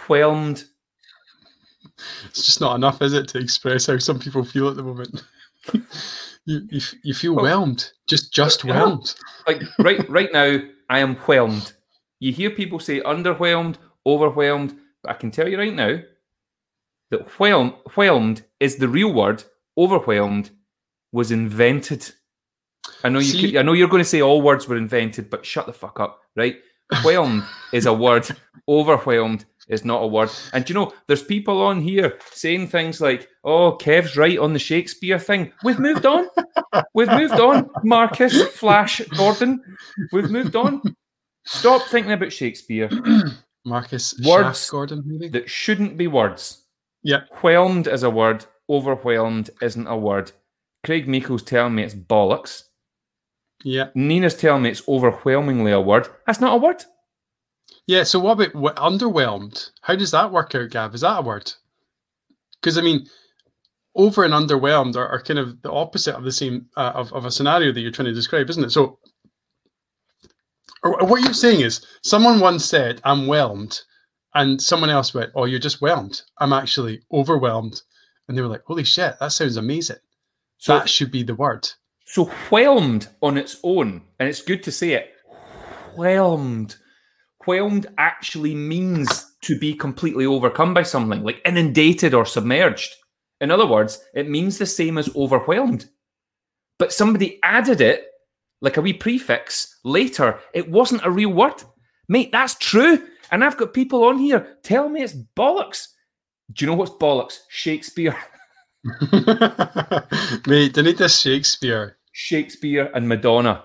Speaker 2: whelmed"?
Speaker 3: It's just not enough, is it, to express how some people feel at the moment? you, you you feel
Speaker 2: Well,
Speaker 3: whelmed, just just
Speaker 2: know,
Speaker 3: whelmed.
Speaker 2: Like right, right now, I am whelmed. You hear people say underwhelmed, overwhelmed, but I can tell you right now that whelm, whelmed is the real word. Overwhelmed was invented. I know you.
Speaker 3: See-
Speaker 2: could, I know you're going to say all words were invented, but shut the fuck up, right? Whelmed is a word. Overwhelmed is not a word. And you know, there's people on here saying things like, "Oh, Kev's right on the Shakespeare thing." We've moved on. We've moved on. Marcus, Flash, Gordon. We've moved on. Stop thinking about Shakespeare.
Speaker 3: Marcus
Speaker 2: Words
Speaker 3: Shaft Gordon, maybe.
Speaker 2: That shouldn't be words.
Speaker 3: Yeah.
Speaker 2: Whelmed is a word. Overwhelmed isn't a word. Craig Meikle's telling me it's bollocks.
Speaker 3: Yeah,
Speaker 2: Nina's telling me it's overwhelmingly a word. That's not a word.
Speaker 3: Yeah. So what about w- underwhelmed? How does that work out, Gav? Is that a word? Because I mean, over and underwhelmed are, are kind of the opposite of the same uh, of, of a scenario that you're trying to describe, isn't it? So, or, or what you're saying is, someone once said, "I'm whelmed," and someone else went, "Oh, you're just whelmed. I'm actually overwhelmed," and they were like, "Holy shit, that sounds amazing."
Speaker 2: So,
Speaker 3: that should be the word.
Speaker 2: so whelmed on its own, and it's good to say it. Whelmed. Whelmed actually means to be completely overcome by something, like inundated or submerged. In other words, it means the same as overwhelmed. But somebody added it, like a wee prefix, later. It wasn't a real word. Mate, that's true. And I've got people on here tell me it's bollocks. Do you know what's bollocks? Shakespeare.
Speaker 3: Mate, didn't this Shakespeare?
Speaker 2: Shakespeare and Madonna,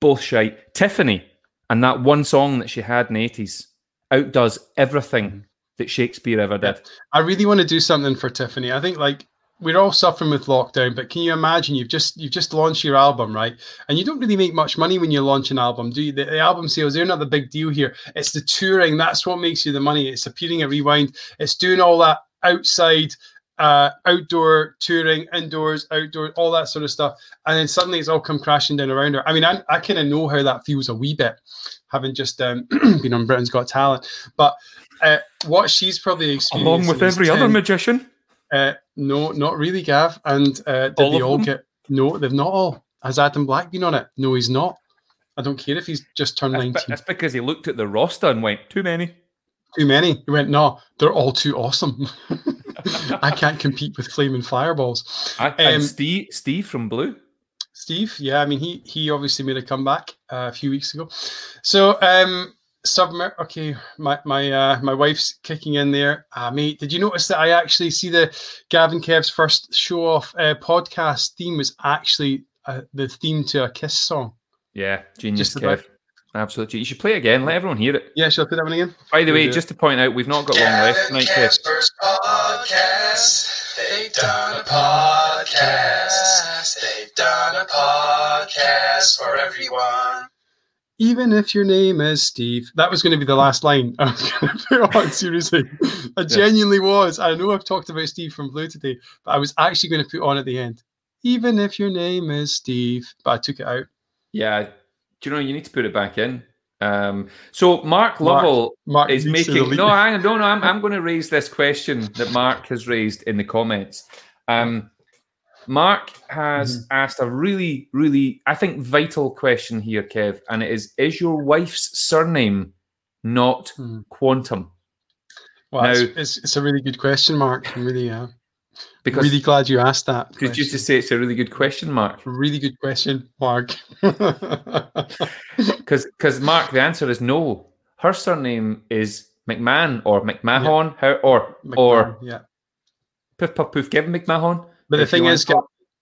Speaker 2: both shite. Tiffany and that one song that she had in the 80s outdoes everything mm-hmm. that Shakespeare ever did.
Speaker 3: I really want to do something for Tiffany. I think like we're all suffering with lockdown, but can you imagine you've just you've just launched your album, right? And you don't really make much money when you launch an album, do you? The, the album sales, they're not the big deal here. It's the touring, that's what makes you the money. It's appearing at Rewind, it's doing all that outside uh, outdoor touring, indoors, outdoor, all that sort of stuff. And then suddenly it's all come crashing down around her. I mean, I, I kind of know how that feels a wee bit, having just um, been on Britain's Got Talent. But uh, what she's probably experienced
Speaker 2: Along with every other magician.
Speaker 3: uh, no, not really, Gav. And uh, did
Speaker 2: All
Speaker 3: they all
Speaker 2: them?
Speaker 3: get? No, they've not all. Has Adam Black been on it? No, he's not. I don't care if he's just turned
Speaker 2: That's, be-
Speaker 3: nineteen.
Speaker 2: that's because he looked at the roster and went, too many.
Speaker 3: Too many. He went, no, they're all too awesome. I can't compete with flaming fireballs.
Speaker 2: I, and
Speaker 3: Um,
Speaker 2: Steve, Steve from Blue.
Speaker 3: Steve, yeah, I mean he he obviously made a comeback uh, a few weeks ago. So um submer okay, my my uh my wife's kicking in there. Uh mate, did you notice that I actually see the Gavin Kev's first show off uh, podcast theme was actually uh, the theme to a kiss song.
Speaker 2: Yeah, genius,
Speaker 3: Just about-
Speaker 2: Kev. Absolutely. You should play it again. Let everyone hear it.
Speaker 3: Yeah, shall I put that one again?
Speaker 2: By the
Speaker 3: We'll
Speaker 2: way,
Speaker 3: do it.
Speaker 2: just to point out, we've not got long left
Speaker 1: Gavin
Speaker 2: tonight, Kev.
Speaker 1: Podcast. They've done a podcast. They've done a podcast for everyone.
Speaker 3: Even if your name is Steve. That was going to be the last line I was going to put on, seriously. I genuinely was. I know I've talked about Steve from Blue today, but I was actually going to put on at the end. Even if your name is Steve. But I took it out.
Speaker 2: Yeah. Do you know, you need to put it back in. Um, so Mark
Speaker 3: Mark
Speaker 2: Lovell
Speaker 3: Mark
Speaker 2: is making no, on, no, no. I'm, I'm going to raise this question that Mark has raised in the comments. Um, Mark has
Speaker 3: Mm-hmm.
Speaker 2: asked a really, really, I think, vital question here, Kev, and it is: Is your wife's surname not
Speaker 3: Hmm.
Speaker 2: Quantum?
Speaker 3: Well,
Speaker 2: Now-
Speaker 3: it's, it's, it's a really good question, Mark. I'm really, uh,
Speaker 2: Because
Speaker 3: really glad you asked that.
Speaker 2: because just to say it's a really good question, Mark.
Speaker 3: really good question, Mark.
Speaker 2: Because because Mark, the answer is no. Her surname is McMahon or McMahon, how, or or
Speaker 3: yeah.
Speaker 2: Poof Puff Poof Kevin McMahon.
Speaker 3: But the thing is,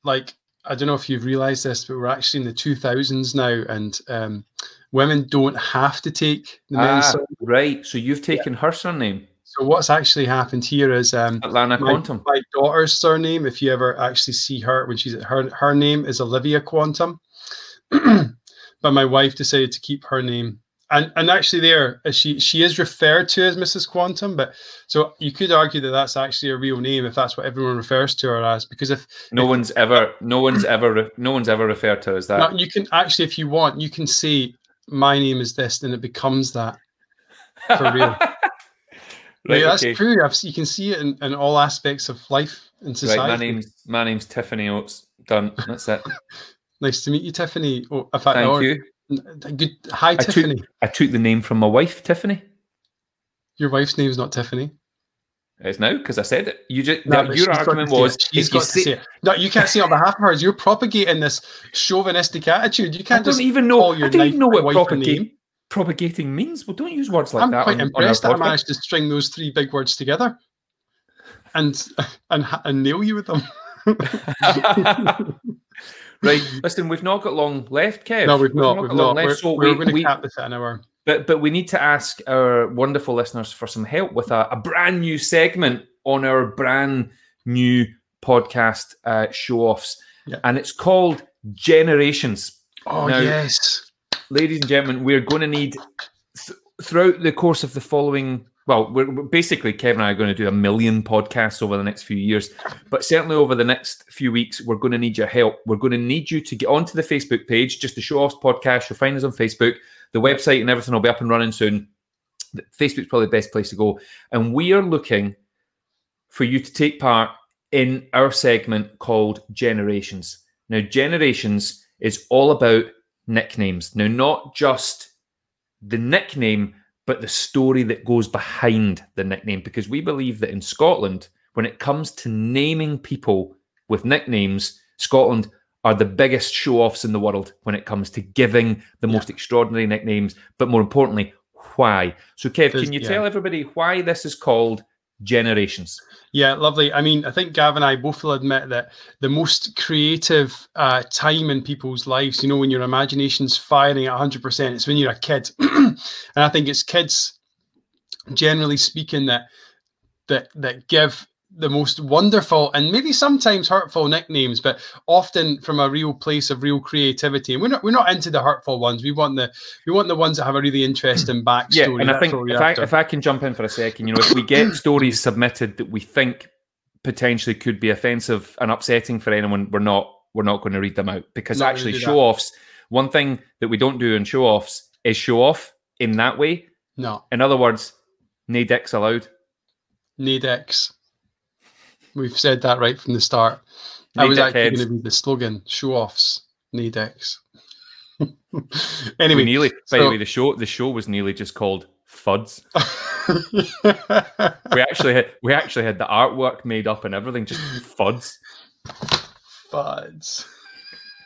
Speaker 3: like, I don't know if you've realized this, but we're actually in the 2000s now, and um, women don't have to take the men's
Speaker 2: Ah,
Speaker 3: surname.
Speaker 2: right. So you've taken her surname,
Speaker 3: So what's actually happened here is um,
Speaker 2: Atlanta
Speaker 3: my,
Speaker 2: Quantum.
Speaker 3: my daughter's surname. If you ever actually see her when she's at her her name is Olivia Quantum, but my wife decided to keep her name and and actually, there uh, she she is referred to as Mrs. Quantum, but so you could argue that that's actually a real name if that's what everyone refers to her as. Because if
Speaker 2: No
Speaker 3: if,
Speaker 2: one's ever, no one's ever, no one's ever referred to her as that.
Speaker 3: no, you can actually, if you want, you can say my name is this, and it becomes that. for real.
Speaker 2: right,
Speaker 3: yeah, that's
Speaker 2: okay.
Speaker 3: true. I've, you can see it in, in all aspects of life and society.
Speaker 2: Right, my name's my name's Tiffany Oates. Done. That's it.
Speaker 3: Nice to meet you, Tiffany. Oh, fact,
Speaker 2: Thank
Speaker 3: or-
Speaker 2: you.
Speaker 3: Good. Hi,
Speaker 2: took-
Speaker 3: Tiffany.
Speaker 2: I took the name from my wife, Tiffany.
Speaker 3: Your wife's name is not Tiffany.
Speaker 2: It's now because I said it. You just
Speaker 3: No,
Speaker 2: no, your
Speaker 3: she's got to
Speaker 2: argument was
Speaker 3: she's got to
Speaker 2: say,
Speaker 3: it. No, you can't say it on behalf of hers. You're propagating this chauvinistic attitude. You can't I
Speaker 2: don't
Speaker 3: just
Speaker 2: even know. I don't even know what
Speaker 3: my wife a
Speaker 2: propagate,
Speaker 3: name.
Speaker 2: Propagating means. Well, don't use words like
Speaker 3: I'm
Speaker 2: that.
Speaker 3: quite
Speaker 2: on,
Speaker 3: impressed
Speaker 2: on
Speaker 3: that I managed to string those three big words together, and and and nail you with them.
Speaker 2: right. Listen, we've not got long left, Kev.
Speaker 3: no, we've not. We've
Speaker 2: got long
Speaker 3: not. We're,
Speaker 2: so
Speaker 3: we're
Speaker 2: we,
Speaker 3: going to cap this at an hour.
Speaker 2: But but we need to ask our wonderful listeners for some help with a, a brand new segment on our brand new podcast uh, show offs,
Speaker 3: Yeah.
Speaker 2: and it's called Generations.
Speaker 3: Oh
Speaker 2: Now-
Speaker 3: yes.
Speaker 2: Ladies and gentlemen, we're going to need th- throughout the course of the following. Well, we're we're basically Kevin and I are going to do a million podcasts over the next few years, but certainly over the next few weeks, we're going to need your help. We're going to need you to get onto the Facebook page, just the Show Offs podcast. You'll find us on Facebook. The website and everything will be up and running soon. Facebook's probably the best place to go. And we are looking for you to take part in our segment called Generations. Now, Generations is all about nicknames. Now, not just the nickname, but the story that goes behind the nickname, because we believe that in Scotland, when it comes to naming people with nicknames, Scotland are the biggest show offs in the world when it comes to giving the
Speaker 3: Yeah.
Speaker 2: most extraordinary nicknames, but more importantly, why. So, Kev, can you
Speaker 3: yeah.
Speaker 2: tell everybody why this is called Generations?
Speaker 3: Yeah, lovely. I mean, I think Gav and I both will admit that the most creative uh, time in people's lives, you know, when your imagination's firing at 100%, it's when you're a kid. and I think it's kids, generally speaking, that that that give the most wonderful and maybe sometimes hurtful nicknames, but often from a real place of real creativity. And we're not we're not into the hurtful ones. We want the we want the ones that have a really interesting backstory.
Speaker 2: Yeah, and I think if I, if I can jump in for a second, you know, if we get stories submitted that we think potentially could be offensive and upsetting for anyone, we're not we're not going to read them out because
Speaker 3: Not
Speaker 2: actually show offs. One thing that we don't do in show offs is show off in that way.
Speaker 3: no.
Speaker 2: In other words, no dicks allowed.
Speaker 3: Nadex. We've said that right from the start. That was actually going to be the slogan: "Show offs, Nadex."
Speaker 2: We
Speaker 3: anyway,
Speaker 2: nearly, by the way, the show the show was nearly just called Fuds. We actually had we actually had the artwork made up and everything, just Fuds.
Speaker 3: Fuds.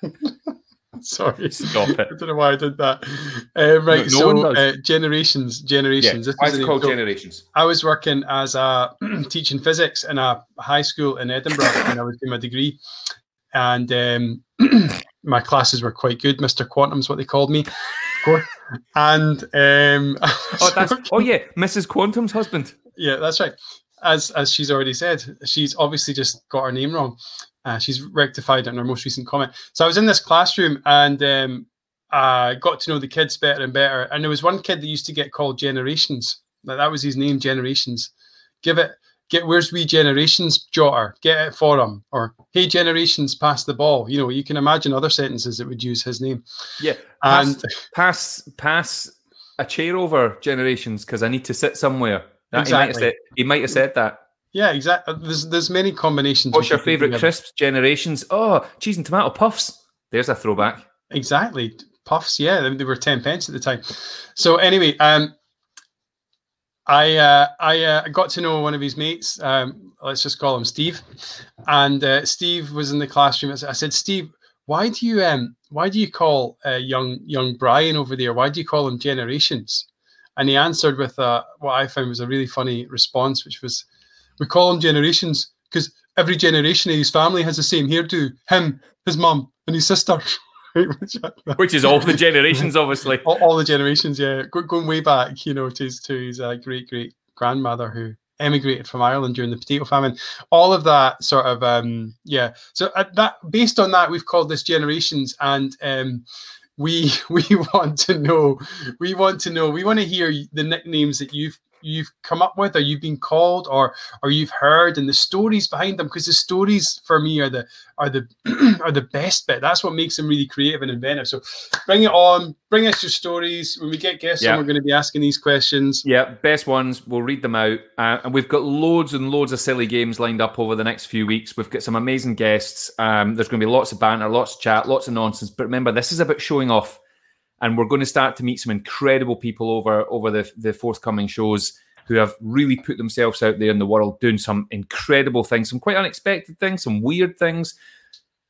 Speaker 3: Sorry,
Speaker 2: Stop it.
Speaker 3: I don't know why I did that. Uh, right,
Speaker 2: No- no
Speaker 3: so uh, generations,
Speaker 2: Yeah,
Speaker 3: generations. This
Speaker 2: why is it called Generations?
Speaker 3: I was working as a teaching physics in a high school in Edinburgh when I was doing my degree, and um, my classes were quite good. Mister Quantum's what they called me. And um,
Speaker 2: Oh, that's oh yeah, Mrs. Quantum's husband.
Speaker 3: yeah, that's right. As as she's already said, she's obviously just got her name wrong. Uh, she's rectified it in her most recent comment. So I was in this classroom and um, I got to know the kids better and better. And there was one kid that used to get called Generations. Like that was his name, Generations. Give it, get where's we Generations Jotter? Get it for him. Or hey Generations, pass the ball. You know, you can imagine other sentences that would use his name.
Speaker 2: Yeah,
Speaker 3: And
Speaker 2: pass pass a chair over generations because I need to sit somewhere. That, he, might have
Speaker 3: Exactly.
Speaker 2: said, he might have said that.
Speaker 3: yeah, exactly. There's there's many combinations.
Speaker 2: What's your favourite crisps? Generations. Oh, cheese and tomato puffs. There's a throwback.
Speaker 3: Exactly. Puffs, yeah, they, they were 10 pence at the time. So anyway, um I uh, I uh, got to know one of his mates. Um, let's just call him Steve. And uh, Steve was in the classroom. I said- I said, Steve, why do you um why do you call uh, young young Brian over there? Why do you call him generations? And he answered with uh, what I found was a really funny response, which was, "We call them generations because every generation of his family has the same hairdo. Him, his mum, and his sister." Which
Speaker 2: is all the generations, obviously.
Speaker 3: all, all the generations, yeah, Go, going way back, you know, to his to his uh, great great grandmother who emigrated from Ireland during the potato famine. All of that sort of, um, yeah. So at that, based on that, we've called this generations, and um, we we want to know. We want to know. We want to hear the nicknames that you've you've come up with or you've been called or or you've heard and the stories behind them because the stories for me are the are the are the best bit. That's what makes them really creative and inventive. So bring it on bring us your stories. When we get guests yeah. on we're going to be asking these questions.
Speaker 2: Yeah best ones we'll read them out. Uh, and we've got loads and loads of silly games lined up over the next few weeks. We've got some amazing guests. Um, there's going to be lots of banter lots of chat lots of nonsense. But remember this is about showing off and we're going to start to meet some incredible people over over the, the forthcoming shows who have really put themselves out there in the world doing some incredible things some quite unexpected things some weird things.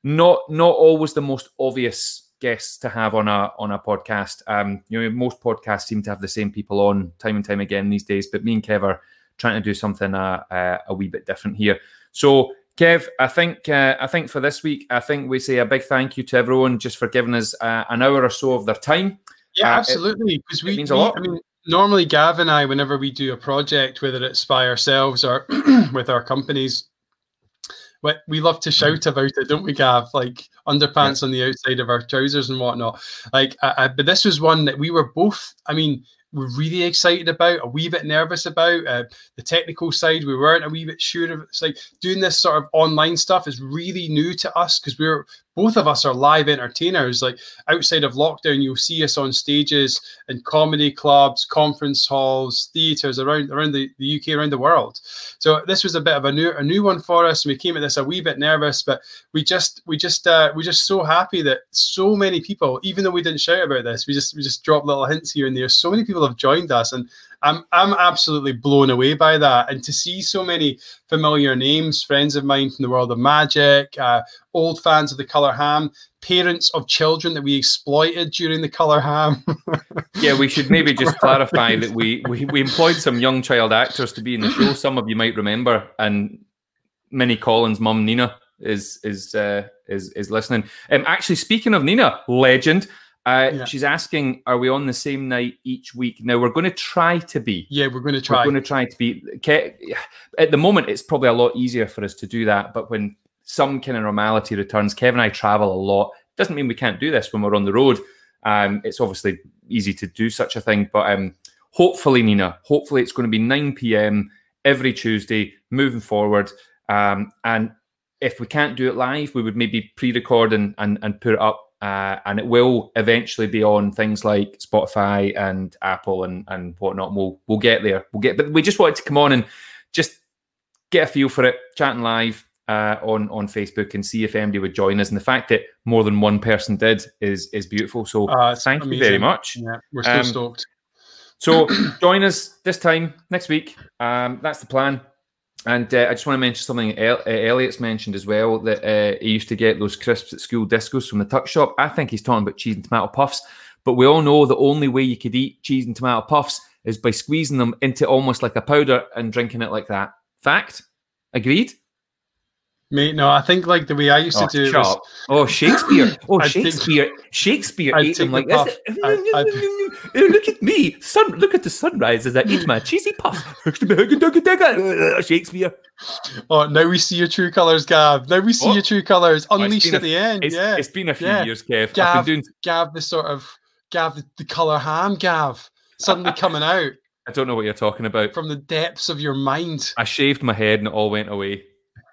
Speaker 2: Not not always the most obvious guests to have on a on a podcast. Um you know most podcasts seem to have the same people on time and time again these days but me and kev are trying to do something uh, uh, a wee bit different here. So Kev, I think uh, I think for this week, I think we say a big thank you to everyone just for giving us uh, an hour or so of their time.
Speaker 3: Yeah, uh, absolutely. Because we, means a lot. I mean, normally Gav and I, whenever we do a project, whether it's by ourselves or with our companies, we love to shout about it, don't we, Gav? Like underpants yeah. on the outside of our trousers and whatnot. Like, I, I, but this was one that we were both. I mean, we're really excited about, a wee bit nervous about. Uh, the technical side, we weren't a wee bit sure of. It's like doing this sort of online stuff is really new to us because we're both of us are live entertainers. Like outside of lockdown, you'll see us on stages in comedy clubs, conference halls, theatres around around the, the UK, around the world. So this was a bit of a new a new one for us. And we came at this a wee bit nervous, but we just we just uh, we're just so happy that so many people, even though we didn't shout about this, we just we just dropped little hints here and there. So many people have joined us, and I'm I'm absolutely blown away by that. And to see so many familiar names, friends of mine from the world of magic, uh, old fans of the Color Ham, parents of children that we exploited during the Color Ham.
Speaker 2: yeah, we should maybe just clarify that we, we we employed some young child actors to be in the show. Some of you might remember, and Minnie Collins' mum Nina is is uh, is is listening. Um, actually, speaking of Nina, legend. Uh, yeah. She's asking, "Are we on the same night each week?" Now we're going to try to be.
Speaker 3: Yeah, we're going to try.
Speaker 2: We're going to try to be. At the moment, it's probably a lot easier for us to do that. But when some kind of normality returns, Kevin and I travel a lot. Doesn't mean we can't do this when we're on the road. Um, it's obviously easy to do such a thing, but um, hopefully, Nina, hopefully it's going to be 9 p.m. every Tuesday moving forward. Um, and if we can't do it live, we would maybe pre-record and, and, and put it up uh, and it will eventually be on things like Spotify and Apple and and whatnot. We'll we'll get there. We'll get, but we just wanted to come on and just get a feel for it, chatting live uh, on on Facebook and see if anybody would join us. And the fact that more than one person did is is beautiful. So uh, thank amazing. you very much.
Speaker 3: Yeah, we're so um, stoked.
Speaker 2: So join us this time next week. Um, that's the plan. And uh, I just want to mention something El- uh, Elliot's mentioned as well that uh, he used to get those crisps at school discos from the tuck shop. I think he's talking about cheese and tomato puffs, but we all know the only way you could eat cheese and tomato puffs is by squeezing them into almost like a powder and drinking it like that. Fact? Agreed?
Speaker 3: Mate, no, I think like the way I used oh, to do it was,
Speaker 2: Oh, Shakespeare. Oh, Shakespeare. Shakespeare I'd ate them like this. look at me. Sun look at the sunrise as I eat my cheesy puff. Uh, Shakespeare.
Speaker 3: Oh, now we see your true colours, Gav. Now we see your true colours oh, unleashed
Speaker 2: oh,
Speaker 3: at the end.
Speaker 2: It's,
Speaker 3: yeah.
Speaker 2: It's been a few yeah. years, Kev.
Speaker 3: Gav, doing... Gav, the sort of Gav the, the colour ham, Gav, suddenly coming out.
Speaker 2: I don't know what you're talking about.
Speaker 3: From the depths of your mind.
Speaker 2: I shaved my head and it all went away.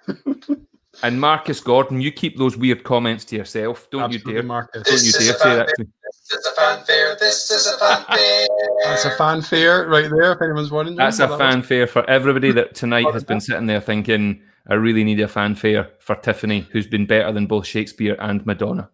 Speaker 2: And Marcus Gordon, you keep those weird comments to yourself. Don't Absolutely, you dare. Marcus. Don't you dare say that to me.
Speaker 1: This is a fanfare. This is a fanfare.
Speaker 3: That's a fanfare right there, if anyone's wondering.
Speaker 2: That's a that fanfare was... for everybody that tonight has been sitting there thinking, I really need a fanfare for Tiffany, who's been better than both Shakespeare and Madonna.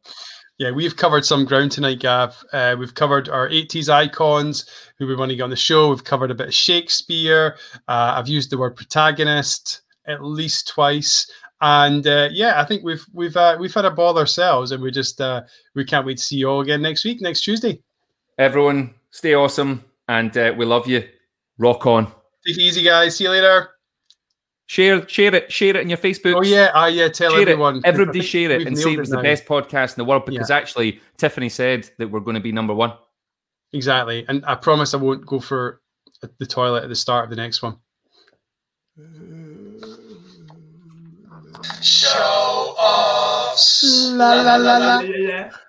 Speaker 3: Yeah, we've covered some ground tonight, Gav. Uh, we've covered our 80s icons who we want to get on the show. We've covered a bit of Shakespeare. Uh, I've used the word protagonist at least twice. And uh, yeah, I think we've we've uh, we've had a ball ourselves, and we just uh, we can't wait to see you all again next week, next Tuesday.
Speaker 2: Everyone, stay awesome, and uh, we love you. Rock on.
Speaker 3: Take it easy, guys. See you later.
Speaker 2: Share, share it, share it in your Facebook.
Speaker 3: Oh yeah, ah yeah. Tell
Speaker 2: share
Speaker 3: everyone.
Speaker 2: It. Everybody share it and say it was the best podcast in the world because yeah. actually Tiffany said that we're going to be number one.
Speaker 3: Exactly, and I promise I won't go for the toilet at the start of the next one.
Speaker 1: Show offs. La la la la. la.